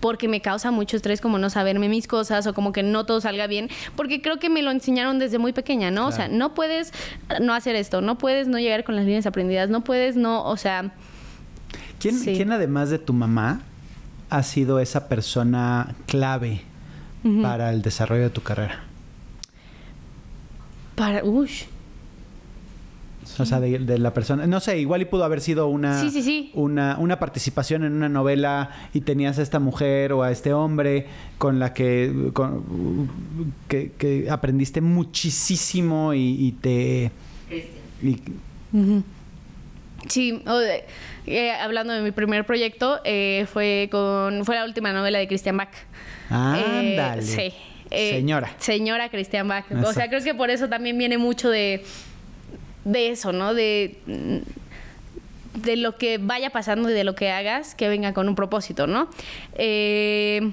porque me causa mucho estrés como no saberme mis cosas o como que no todo salga bien, porque creo que me lo enseñaron desde muy pequeña, ¿no? O sea, no puedes no hacer esto, no puedes no llegar con las líneas aprendidas, no puedes no, o sea, ¿Quién, Sí. quién además de tu mamá ha sido esa persona clave para el desarrollo de tu carrera? para, uy, O sea, de, de la persona, no sé, igual y pudo haber sido una, Sí, sí, sí. una una participación en una novela y tenías a esta mujer o a este hombre con la que con- que, que aprendiste muchísimo y, y te Cristian. y- Sí, o de- eh, hablando de mi primer proyecto, eh, fue con fue la última novela de Christian Bach. Eh, ándale. sí. eh, Señora. Señora Christian Bach. O sea, creo que por eso también viene mucho de, de eso, ¿no? De, de lo que vaya pasando y de lo que hagas, que venga con un propósito, ¿no? Eh,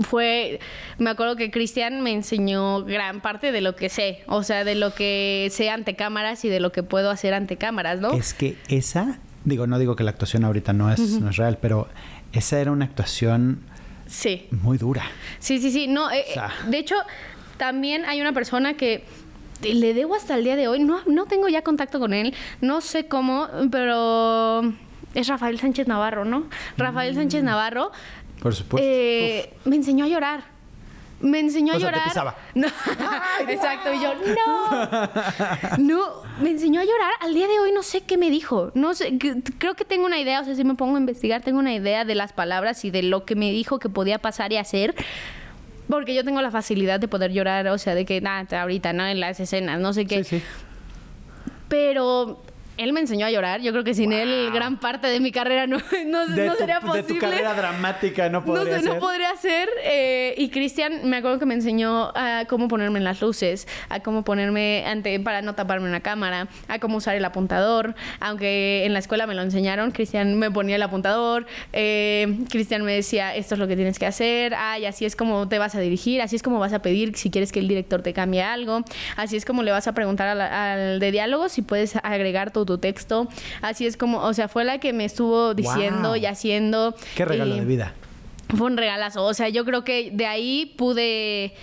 fue, me acuerdo que Cristian me enseñó gran parte de lo que sé, o sea, de lo que sé ante cámaras y de lo que puedo hacer ante cámaras, ¿no? Es que esa, digo, no digo que la actuación ahorita no es, no es real, pero esa era una actuación Sí. muy dura. Sí, sí, sí. No, eh, O sea. de hecho, también hay una persona que le debo hasta el día de hoy. No, no tengo ya contacto con él. No sé cómo, pero es Rafael Sánchez Navarro, ¿no? Rafael Sánchez Navarro Por supuesto. eh, me enseñó a llorar. Me enseñó a O sea, te llorar. pisaba. No. Exacto. Y yo, no. No, me enseñó a llorar. Al día de hoy no sé qué me dijo. No sé, creo que tengo una idea. O sea, si me pongo a investigar, tengo una idea de las palabras y de lo que me dijo que podía pasar y hacer. Porque yo tengo la facilidad de poder llorar, o sea, de que, nada, ahorita, ¿no? En las escenas, no sé qué. Sí, sí. Pero él me enseñó a llorar. Yo creo que sin él, gran parte de mi carrera no, no, De, no tu, sería de posible. tu carrera dramática no No podría sé, ser. no podría ser. eh, y Cristian, me acuerdo que me enseñó a cómo ponerme en las luces, a cómo ponerme ante para no taparme una cámara, a cómo usar el apuntador. Aunque en la escuela me lo enseñaron, Cristian me ponía el apuntador. eh, Cristian me decía, esto es lo que tienes que hacer. Ay, así es como te vas a dirigir, así es como vas a pedir si quieres que el director te cambie algo. Así es como le vas a preguntar a la- al de diálogo si puedes agregar tu texto. Así es como, o sea, fue la que me estuvo diciendo Wow. y haciendo. Qué regalo y- de vida. fue un regalazo. O sea, yo creo que de ahí pude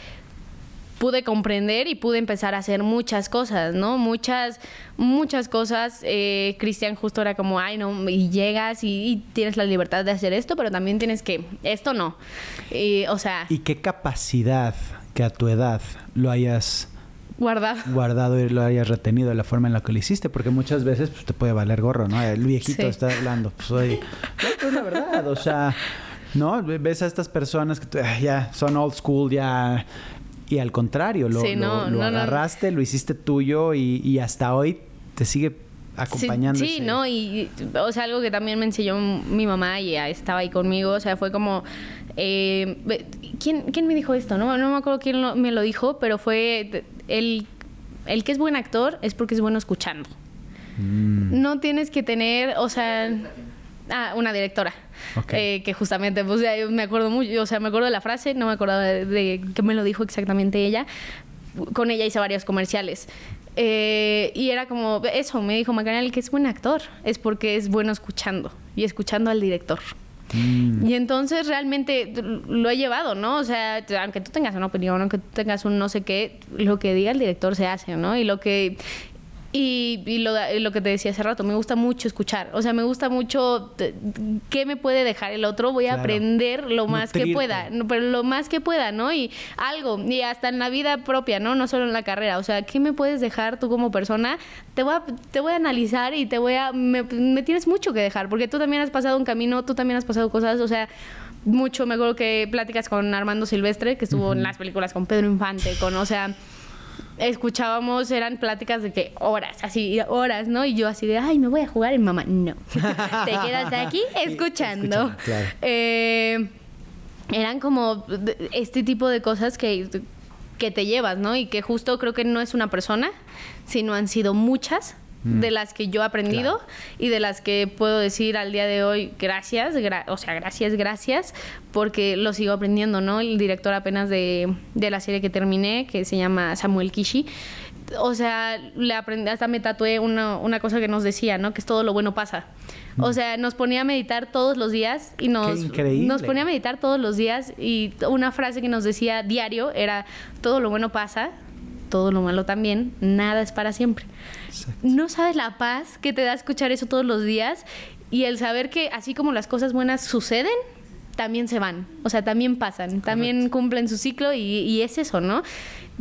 pude comprender y pude empezar a hacer muchas cosas, ¿no? Muchas, muchas cosas. Eh, Cristian justo era como, ay, no, y llegas y, y, tienes la libertad de hacer esto, pero también tienes que, esto no. Y, o sea... ¿Y qué capacidad que a tu edad lo hayas guardado. Guardado y lo hayas retenido de la forma en la que lo hiciste, porque muchas veces pues, te puede valer gorro, ¿no? El viejito Sí. está hablando, pues oye, no, es la verdad, o sea, ¿no? Ves a estas personas que ah, ya son old school, ya... Y al contrario, lo, Sí, no, lo- lo no, no. agarraste, lo hiciste tuyo y, y hasta hoy te sigue acompañando. Sí, ¿no? Y, o sea, algo que también me enseñó mi mamá y ya estaba ahí conmigo, o sea, fue como... eh, ¿quién, ¿Quién me dijo esto? No, no me acuerdo quién lo- me lo dijo, pero fue el, el que es buen actor es porque es bueno escuchando. Mm, No tienes que tener, o sea... Ah, una directora. Eh, que justamente, pues me acuerdo mucho, o sea, me acuerdo de la frase, no me acordaba de, de que me lo dijo exactamente ella. Con ella hice varios comerciales. Eh, y era como, eso, me dijo Macarena, el que es buen actor es porque es bueno escuchando y escuchando al director. Mm. Y entonces realmente lo he llevado, ¿no? O sea, aunque tú tengas una opinión, aunque tú tengas un no sé qué, lo que diga el director se hace, ¿no? Y lo que y, y lo, y lo que te decía hace rato, me gusta mucho escuchar. O sea, me gusta mucho qué me puede dejar el otro. Voy a Claro. aprender lo más que pueda, pero lo más que pueda, ¿no? Y algo, y hasta en la vida propia, ¿no? No solo en la carrera. O sea, ¿qué me puedes dejar tú como persona? Te voy a, te voy a analizar y te voy a... Me, me tienes mucho que dejar, porque tú también has pasado un camino, tú también has pasado cosas, o sea... Mucho, me acuerdo que pláticas con Armando Silvestre, que estuvo en las películas con Pedro Infante, con, o sea, escuchábamos, eran pláticas de que horas, así, horas, ¿no? Y yo así de, ay, me voy a jugar. Y mamá, no. Te quedas aquí escuchando. Escuchando, claro. Eh, eran como este tipo de cosas que, que te llevas, ¿no? Y que justo creo que no es una persona, sino han sido muchas de las que yo he aprendido Claro. y de las que puedo decir al día de hoy gracias, gra- o sea, gracias, gracias, porque lo sigo aprendiendo, ¿no? El director apenas de, de la serie que terminé, que se llama Samuel Kishi, o sea, le aprendí, hasta me tatué una, una cosa que nos decía, ¿no? Que es todo lo bueno pasa. O sea, nos ponía a meditar todos los días y nos, nos ponía a meditar todos los días y una frase que nos decía diario era, todo lo bueno pasa, todo lo malo también, nada es para siempre. Exacto. No sabes la paz que te da escuchar eso todos los días y el saber que así como las cosas buenas suceden, también se van, o sea, también pasan, también cumplen su ciclo y, y es eso, ¿no?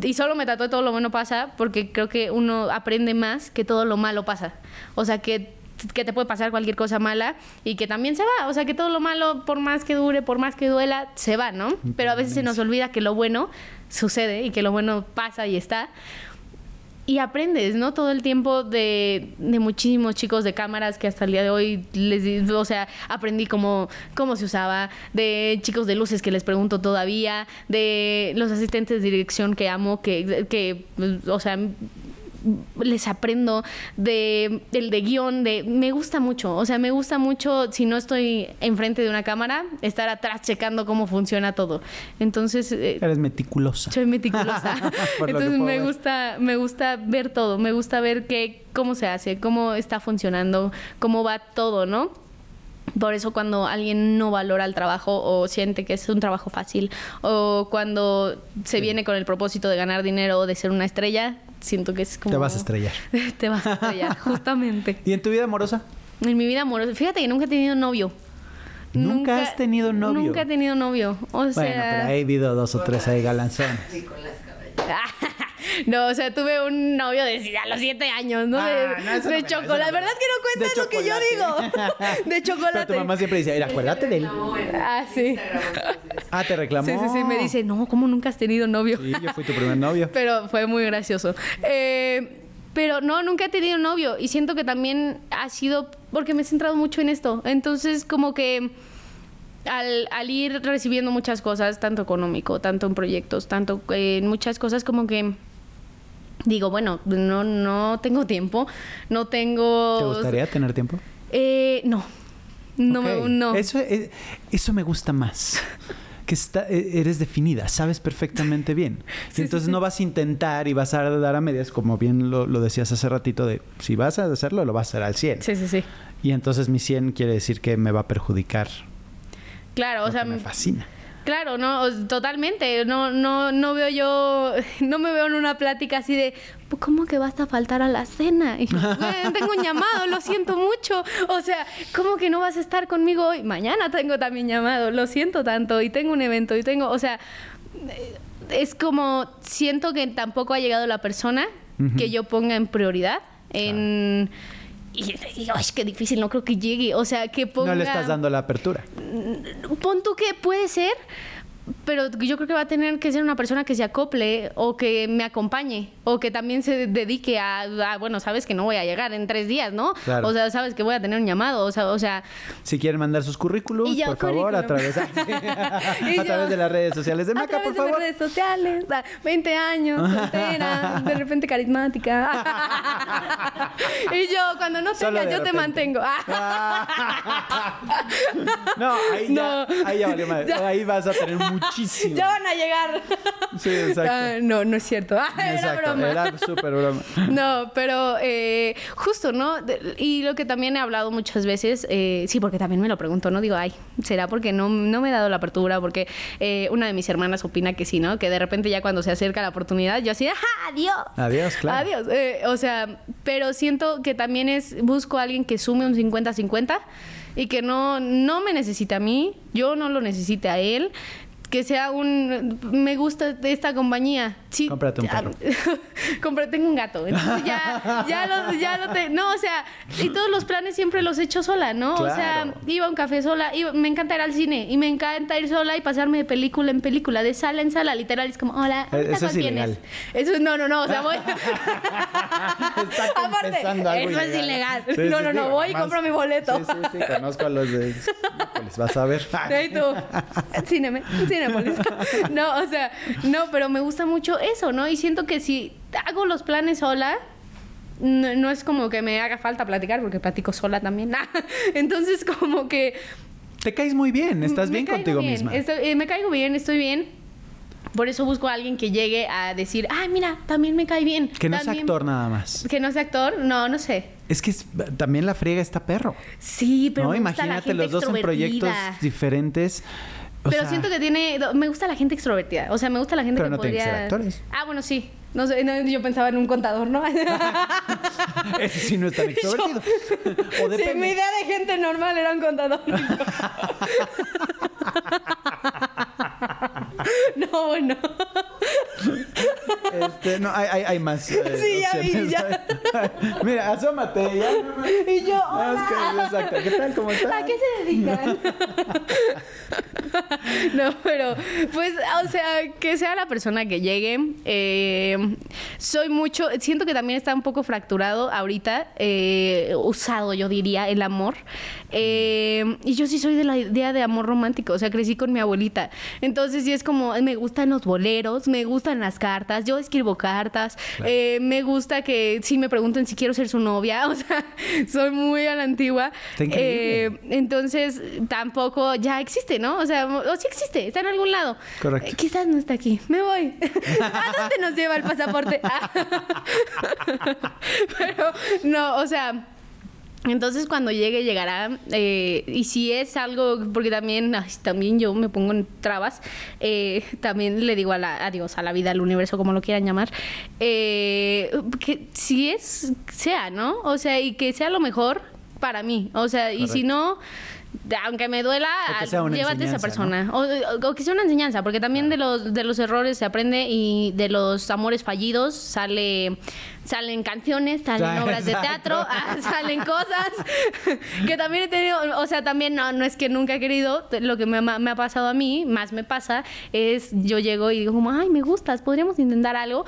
Y solo me tatué todo lo bueno pasa porque creo que uno aprende más que todo lo malo pasa. O sea, que, que te puede pasar cualquier cosa mala y que también se va. O sea, que todo lo malo, por más que dure, por más que duela, se va, ¿no? Pero a veces se nos olvida que lo bueno sucede y que lo bueno pasa y está y aprendes, ¿no? Todo el tiempo de, de muchísimos chicos de cámaras que hasta el día de hoy les o sea, aprendí cómo, cómo se usaba, de chicos de luces que les pregunto todavía, de los asistentes de dirección que amo, que, que o sea, les aprendo de el de guion de me gusta mucho o sea me gusta mucho si no estoy enfrente de una cámara estar atrás checando cómo funciona todo entonces eh, Eres meticulosa. soy meticulosa. Entonces me ver. gusta, me gusta ver todo, me gusta ver qué, cómo se hace, cómo está funcionando, cómo va todo, ¿no? Por eso cuando alguien no valora el trabajo o siente que es un trabajo fácil o cuando se viene con el propósito de ganar dinero o de ser una estrella, siento que es como... Te vas a estrellar. Te vas a estrellar, justamente. ¿Y en tu vida amorosa? En mi vida amorosa, fíjate que nunca he tenido novio. ¿Nunca has tenido novio? Nunca he tenido novio. O sea... Bueno, pero ahí he habido dos o tres ahí galanzones. Nicolás Caballero. no, o sea, tuve un novio de a los siete años, ¿no? Ah, de no, eso no de me- chocolate. no La verdad que no cuentas de lo que yo digo. de chocolate. Pero tu mamá siempre dice, "Mira, acuérdate de él. Ah, sí. Ah, te reclamó. Sí, sí, sí. Me dice, no, ¿cómo nunca has tenido novio? Sí, yo fui tu primer novio. Pero fue muy gracioso. Eh, pero no, nunca he tenido novio. Y siento que también ha sido porque me he centrado mucho en esto. Entonces, como que al, al ir recibiendo muchas cosas, tanto económico, tanto en proyectos, tanto eh, en muchas cosas, como que digo, bueno, no, no tengo tiempo, no tengo... ¿Te gustaría tener tiempo? Eh, no. No, me- no. Eso, eh, eso me gusta más. Que está, eh, eres definida, sabes perfectamente bien. Sí, entonces sí, sí. no vas a intentar y vas a dar a medias, como bien lo, lo decías hace ratito, de si vas a hacerlo, lo vas a hacer al 100. Sí, sí, sí. Y entonces mi 100 quiere decir que me va a perjudicar. Claro, o sea, me fascina. Claro, no, totalmente. No, no, no veo yo, no me veo en una plática así de, "Pues, ¿cómo que vas a faltar a la cena? Y, "Güey, tengo un llamado, lo siento mucho. O sea, ¿cómo que no vas a estar conmigo hoy? Mañana tengo también llamado, lo siento tanto y tengo un evento y tengo, o sea, eh, es como siento que tampoco ha llegado la persona que yo ponga en prioridad en y digo, ay, qué difícil, no creo que llegue. O sea, que ponga. No le estás dando la apertura. Pon tú que puede ser, pero yo creo que va a tener que ser una persona que se acople o que me acompañe o que también se dedique a, a, bueno, sabes que no voy a llegar en tres días, ¿no? Claro. O sea, sabes que voy a tener un llamado, o sea, o sea Si quieren mandar sus currículums, por favor, a través, a yo- través de las redes sociales de a Maca, través por de mis favor. redes sociales, o sea, 20 años, soltera, de repente carismática. y yo, cuando no tengas, de yo te mantengo. no, ahí ya, No. ahí ya valió madre. Ahí vas a tener muchísimo. ya van a llegar. Sí, exacto. Ah, no, no es cierto. Ah, era Exacto, broma. era súper broma. No, pero eh, justo, ¿no? De- Y lo que también he hablado muchas veces, eh, sí, porque también me lo pregunto, ¿no? Digo, ay, ¿será porque no, no me he dado la apertura? Porque eh, una de mis hermanas opina que sí, ¿no? Que de repente ya cuando se acerca la oportunidad, yo así, ¡ajá, adiós! Adiós, claro. Adiós. O sea, pero siento que también es, busco a alguien que sume un 50-50 y que no, no me necesite a mí, yo no lo necesite a él. Que sea un... Me gusta de esta compañía. Sí, Cómprate un perro. Compré, tengo un gato. Entonces ya, ya lo, ya lo te- No, o sea, y todos los planes siempre los he hecho sola, ¿no? O sea, iba a un café sola, iba- me encanta ir al cine y me encanta ir sola y pasarme de película en película, de sala en sala, literal. Es como, hola, ahorita eso es ilegal. Eso es, no, no, no, o sea, voy. Algo eso es ilegal. Sí, no, sí, no, sí, no, voy y compro mi boleto. Sí, sí, sí, conozco a los de... Híjoles, vas a ver. Cíneme, Cinépolis. No, o sea, no, pero me gusta mucho eso, ¿no? Y siento que si hago los planes sola, no, no es como que me haga falta platicar, porque platico sola también. Entonces, como que... Te caes muy bien, estás bien contigo bien, misma. estoy- eh, me caigo bien, estoy bien. Por eso busco a alguien que llegue a decir, ay, mira, también me cae bien. Que no es también- actor nada más. Que no sea actor, no, no sé. Es que es- también la friega está perro. Sí, pero ¿no? me gusta la Imagínate gente los dos en proyectos diferentes. Pero sea, siento que tiene. Me gusta la gente extrovertida. O sea, me gusta la gente Pero que no tienen podría. que ser actores. Ah, bueno, sí. No sé, no, yo pensaba en un contador, ¿no? Ese sí no es tan extrovertido. o Sí, depende. mi idea de gente normal era un contador. no, bueno. Este, no, hay, hay, hay más. eh, Sí, ya vi, ya. Mira, asómate. Ya. Y yo, No, es que- hola. exacto. ¿Qué tal? ¿Cómo estás? ¿A qué se dedican? no, pero pues, o sea, que sea la persona que llegue. eh, soy mucho, siento que también está un poco fracturado ahorita, eh, usado, yo diría, el amor. Y yo sí soy de la idea de amor romántico, o sea, crecí con mi abuelita. Entonces sí es como, me gustan los boleros, me gustan las cartas, yo escribo cartas, eh, me gusta que si me pregunten si quiero ser su novia, o sea, soy muy a la antigua. Eh, entonces, tampoco ya existe, ¿no? O sea, o sí existe, está en algún lado. Correcto. Eh, quizás no está aquí. Me voy. ¿A dónde nos lleva el pasaporte? Pero, no, o sea. Entonces cuando llegue llegará eh, y si es algo porque también ay, también yo me pongo en trabas eh, también le digo a la a Dios a la vida al universo como lo quieran llamar eh, que si es sea no o sea y que sea lo mejor para mí. O sea y si no aunque me duela una llévate a esa persona. o, o- o que sea una enseñanza porque también de los de los errores se aprende y de los amores fallidos sale salen canciones salen obras de teatro ah, salen cosas que también he tenido o sea también no, no es que nunca he querido lo que me, ha- me ha pasado a mí más me pasa es yo llego y digo como ay me gustas podríamos intentar algo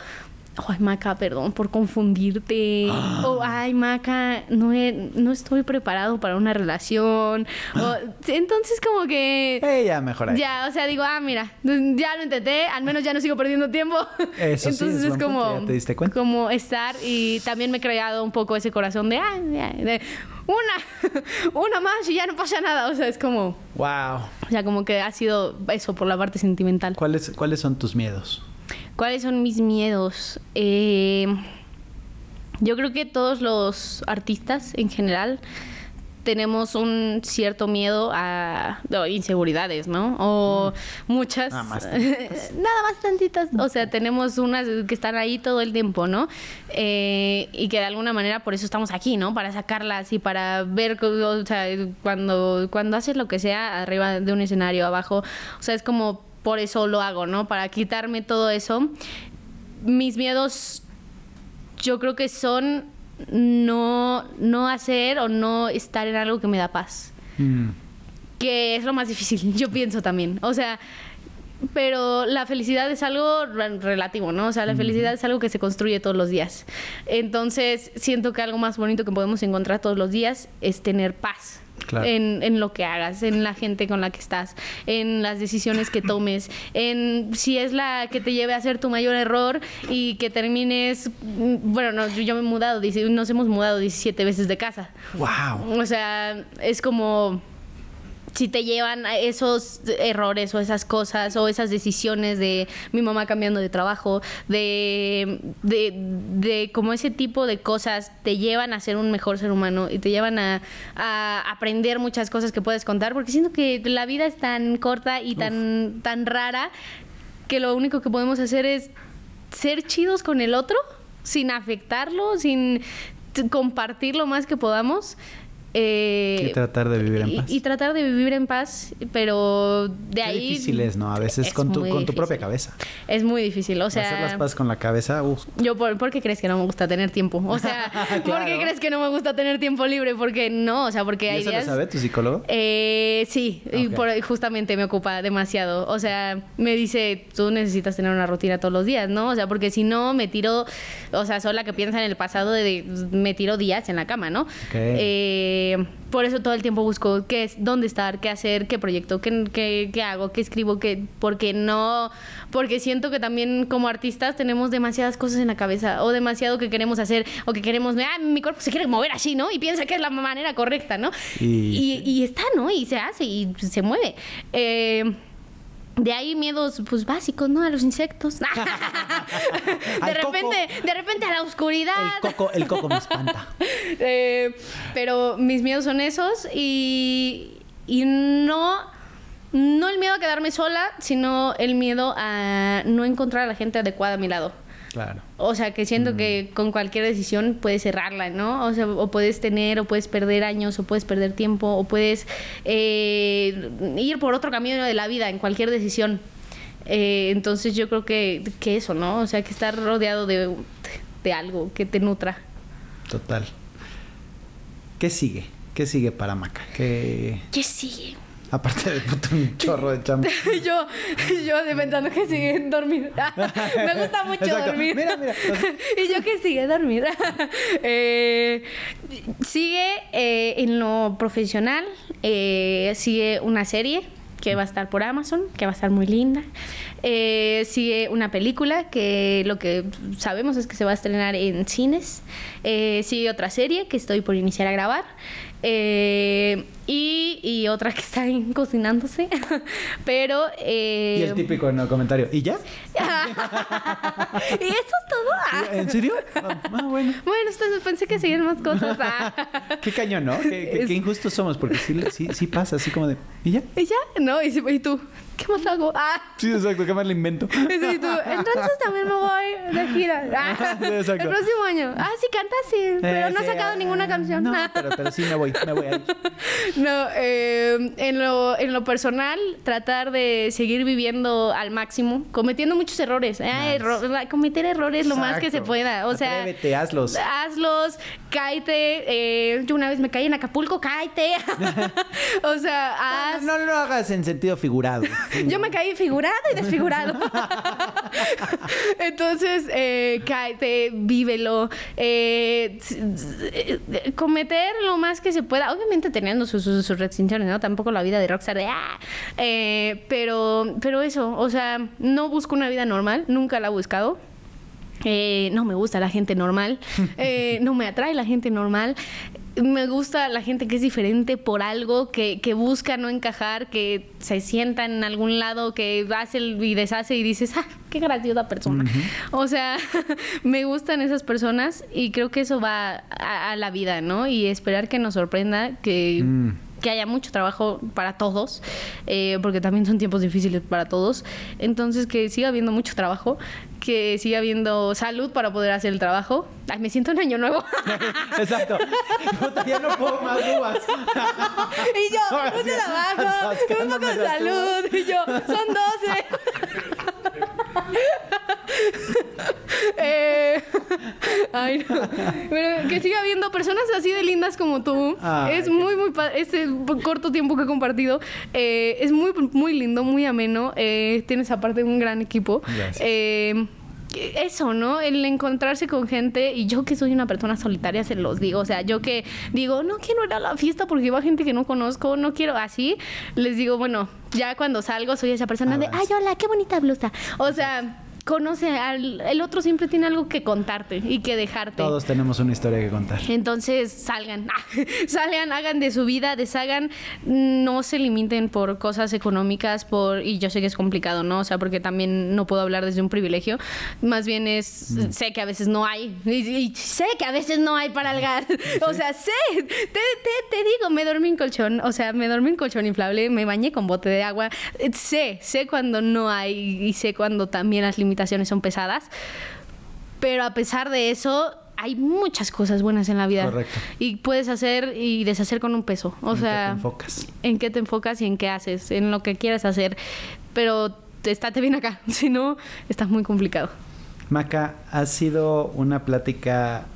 Ay, Maca, perdón por confundirte. O, ay, Maca, no, he- no estoy preparado para una relación. O, entonces, como que. Eh, ya, mejor ahí. Ya, o sea, digo, ah, mira, ya lo intenté, al menos ya no sigo perdiendo tiempo. Eso sí, Entonces es es, buen como, punto, ya te diste cuenta. como estar y también me he creado un poco ese corazón de, ah, de una, una más y ya no pasa nada. O sea, es como, Wow. o sea, como que ha sido eso por la parte sentimental. ¿Cuáles, ¿Cuáles son tus miedos? ¿Cuáles son mis miedos? Eh, yo creo que todos los artistas en general tenemos un cierto miedo a inseguridades, ¿no? O muchas. Nada más nada más tantitas. O sea, tenemos unas que están ahí todo el tiempo, ¿no? Eh, y que de alguna manera por eso estamos aquí, ¿no? Para sacarlas y para ver, o sea, cuando, cuando haces lo que sea arriba de un escenario, abajo, o sea, es como por eso lo hago, ¿no? Para quitarme todo eso. Mis miedos, yo creo que son no, no hacer o no estar en algo que me da paz. Mm. Que es lo más difícil, yo pienso también. O sea, pero la felicidad es algo re- relativo, ¿no? O sea, la felicidad es algo que se construye todos los días. Entonces, siento que algo más bonito que podemos encontrar todos los días es tener paz. Claro. En, en lo que hagas, en la gente con la que estás, en las decisiones que tomes, en si es la que te lleve a hacer tu mayor error y que termines, mm, bueno, no, yo, yo me he mudado, nos hemos mudado 17 veces de casa. Wow. O sea, es como si te llevan a esos errores o esas cosas o esas decisiones de mi mamá cambiando de trabajo, de, de, de como ese tipo de cosas te llevan a ser un mejor ser humano y te llevan a, a aprender muchas cosas que puedes contar, porque siento que la vida es tan corta y tan, tan rara que lo único que podemos hacer es ser chidos con el otro sin afectarlo, sin compartir lo más que podamos. Eh, Y tratar de vivir en paz. Y, tratar de vivir en paz, pero de Qué ahí... difícil es, ¿no? A veces es con tu, propia cabeza. Es muy difícil, o sea... Hacer las paces con la cabeza, uf. Yo, por, ¿por qué crees que no me gusta tener tiempo? O sea, ¿por qué Claro. crees que no me gusta tener tiempo libre? Porque no, o sea, porque ¿Y hay eso lo sabe tu psicólogo? Eh, sí, y por, justamente me ocupa demasiado. O sea, me dice, tú necesitas tener una rutina todos los días, ¿no? O sea, porque si no, me tiro, o sea, soy la que piensa en el pasado de, me tiro días en la cama, ¿no? Eh, por eso todo el tiempo busco qué es, dónde estar, qué hacer, qué proyecto, qué, qué, qué hago, qué escribo, qué, porque no, porque siento que también como artistas tenemos demasiadas cosas en la cabeza o demasiado que queremos hacer o que queremos, ah, mi cuerpo se quiere mover así, ¿no? Y piensa que es la manera correcta, ¿no? Y- y, y está, ¿no? Y se hace y se mueve. Eh, de ahí miedos pues básicos, ¿no? A los insectos. de coco. repente, de repente a la oscuridad. El coco, el coco me espanta. Eh, pero mis miedos son esos y, y no, no el miedo a quedarme sola, sino el miedo a no encontrar a la gente adecuada a mi lado. Claro. O sea, que siento que con cualquier decisión puedes cerrarla, ¿no? O sea, o puedes tener, o puedes perder años, o puedes perder tiempo, o puedes eh, ir por otro camino de la vida en cualquier decisión. Eh, entonces yo creo que, que eso, ¿no? O sea, que estar rodeado de, de algo que te nutra. Total. ¿Qué sigue? ¿Qué sigue para Maca? ¿Qué... ¿Qué sigue? Aparte de puto un chorro de chamba. yo, yo de pensando que sigue dormir. Me gusta mucho Exacto. dormir. Mira, mira. y yo que sigue dormir. Eh, sigue eh, en lo profesional. eh, sigue una serie que va a estar por Amazon, que va a estar muy linda. Eh, sigue una película que lo que sabemos es que se va a estrenar en cines. Eh, sigue otra serie que estoy por iniciar a grabar. Eh, y, y otra que está ahí cocinándose. Pero... eh, Y el típico no comentario. ¿Y ya? y eso es todo. Ah. ¿En serio? Ah, ah, bueno. Bueno, pensé que seguían más cosas. Ah. Qué cañón, ¿no? Qué, qué- qué injustos somos, porque sí, sí, sí pasa así como de. ¿Y ya? ¿Y ya? No, y, y tú, ¿qué más hago? Ah. Sí, exacto, ¿qué más le invento? Sí, tú, entonces también me voy de gira. Ah. Sí. El próximo año. Ah, sí, canta sí, pero Eh, no ha sí, sacado ah, ninguna canción. No, Ah. pero, pero sí me voy, me voy ahí. No, eh, en, lo, en lo personal, tratar de seguir viviendo al máximo, cometiendo muchos errores. eh, Nice. erro- cometer errores lo más que se pueda. O sea, Atrévete, hazlos. Hazlos, cáete. eh, yo una vez me caí en Acapulco, cáete. o sea, haz. No, no lo hagas en sentido figurado. Yo me caí figurado y desfigurado. Entonces, eh, cáete, vívelo. eh, eh, cometer lo más que se pueda. Obviamente teniendo sus, sus, sus restricciones, ¿no? Tampoco la vida de rockstar de ¡ah! Eh, pero, pero eso, o sea, no busco una vida normal. Nunca la he buscado. Eh, no me gusta la gente normal, eh, no me atrae la gente normal. Me gusta la gente que es diferente por algo, que, que busca no encajar, que se sienta en algún lado, que hace y deshace y dices, ah, qué graciosa persona. O sea, me gustan esas personas y creo que eso va a, la vida, ¿no? Y esperar que nos sorprenda, que... Mm que haya mucho trabajo para todos, eh, porque también son tiempos difíciles para todos. Entonces, que siga habiendo mucho trabajo, que siga habiendo salud para poder hacer el trabajo. Ay, me siento un año nuevo. Exacto. ya no puedo más uvas. y yo, un trabajo, un poco de salud. Y yo, son 12. Eh, ay, no. Pero que siga habiendo personas así de lindas como tú. es muy, muy Este corto tiempo que he compartido eh, es muy, muy lindo, muy ameno. Eh, tienes aparte un gran equipo. Eso, ¿no? El encontrarse con gente y yo que soy una persona solitaria se los digo, o sea, yo que digo, no quiero ir a la fiesta porque va gente que no conozco, no quiero así, les digo, bueno, ya cuando salgo soy esa persona de, ay, hola, qué bonita blusa. O sea, conoce al el otro siempre tiene algo que contarte y que dejarte. Todos tenemos una historia que contar. Entonces, salgan, salgan, hagan de su vida, deshagan, no se limiten por cosas económicas, por y yo sé que es complicado, ¿no? O sea, porque también no puedo hablar desde un privilegio, más bien es mm. sé que a veces no hay y, sé que a veces no hay para el gas. O sea, sé, te, te, digo, me dormí en colchón, o sea, me dormí en colchón inflable, me bañé con bote de agua. Sé, sé cuando no hay y sé cuando también las limitaciones son pesadas. Pero a pesar de eso, hay muchas cosas buenas en la vida. Correcto. Y puedes hacer y deshacer con un peso. O sea, qué te enfocas? En qué te enfocas y en qué haces, en lo que quieras hacer. Pero estate bien acá, si no, está muy complicado. Maca, ha sido una plática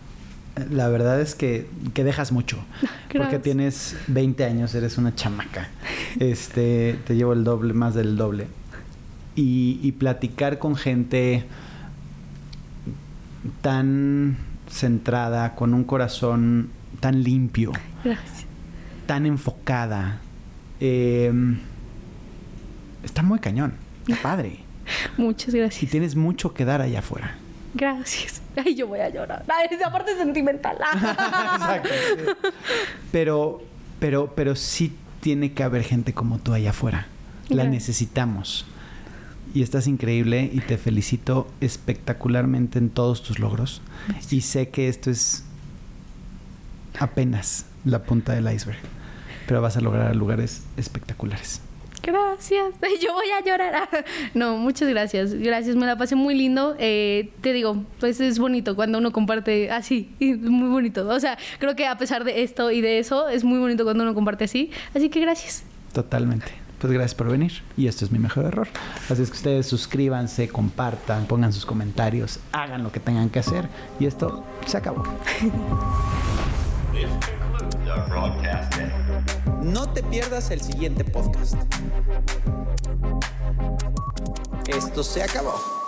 la verdad es que, que dejas mucho. Porque tienes 20 años, eres una chamaca. Este, te llevo el doble, más del doble y, platicar con gente tan centrada, con un corazón tan limpio, tan enfocada. Em, está muy cañón, está padre. Muchas gracias. Y tienes mucho que dar allá afuera. Gracias. Ay, yo voy a llorar. Esa parte sentimental. Exacto. Pero, pero, pero sí tiene que haber gente como tú allá afuera. La necesitamos y estás increíble y te felicito espectacularmente en todos tus logros. Y sé que esto es apenas la punta del iceberg, pero vas a lograr lugares espectaculares. Gracias, yo voy a llorar. No, muchas gracias, gracias, me la pasé muy lindo. Eh, te digo, pues es bonito cuando uno comparte así, muy bonito. O sea, creo que a pesar de esto y de eso, es muy bonito cuando uno comparte así. Así que gracias. Totalmente. Pues gracias por venir. Y esto es mi mejor error. Así es que ustedes suscríbanse, compartan, pongan sus comentarios, hagan lo que tengan que hacer. Y esto se acabó. No te pierdas el siguiente podcast. Esto se acabó.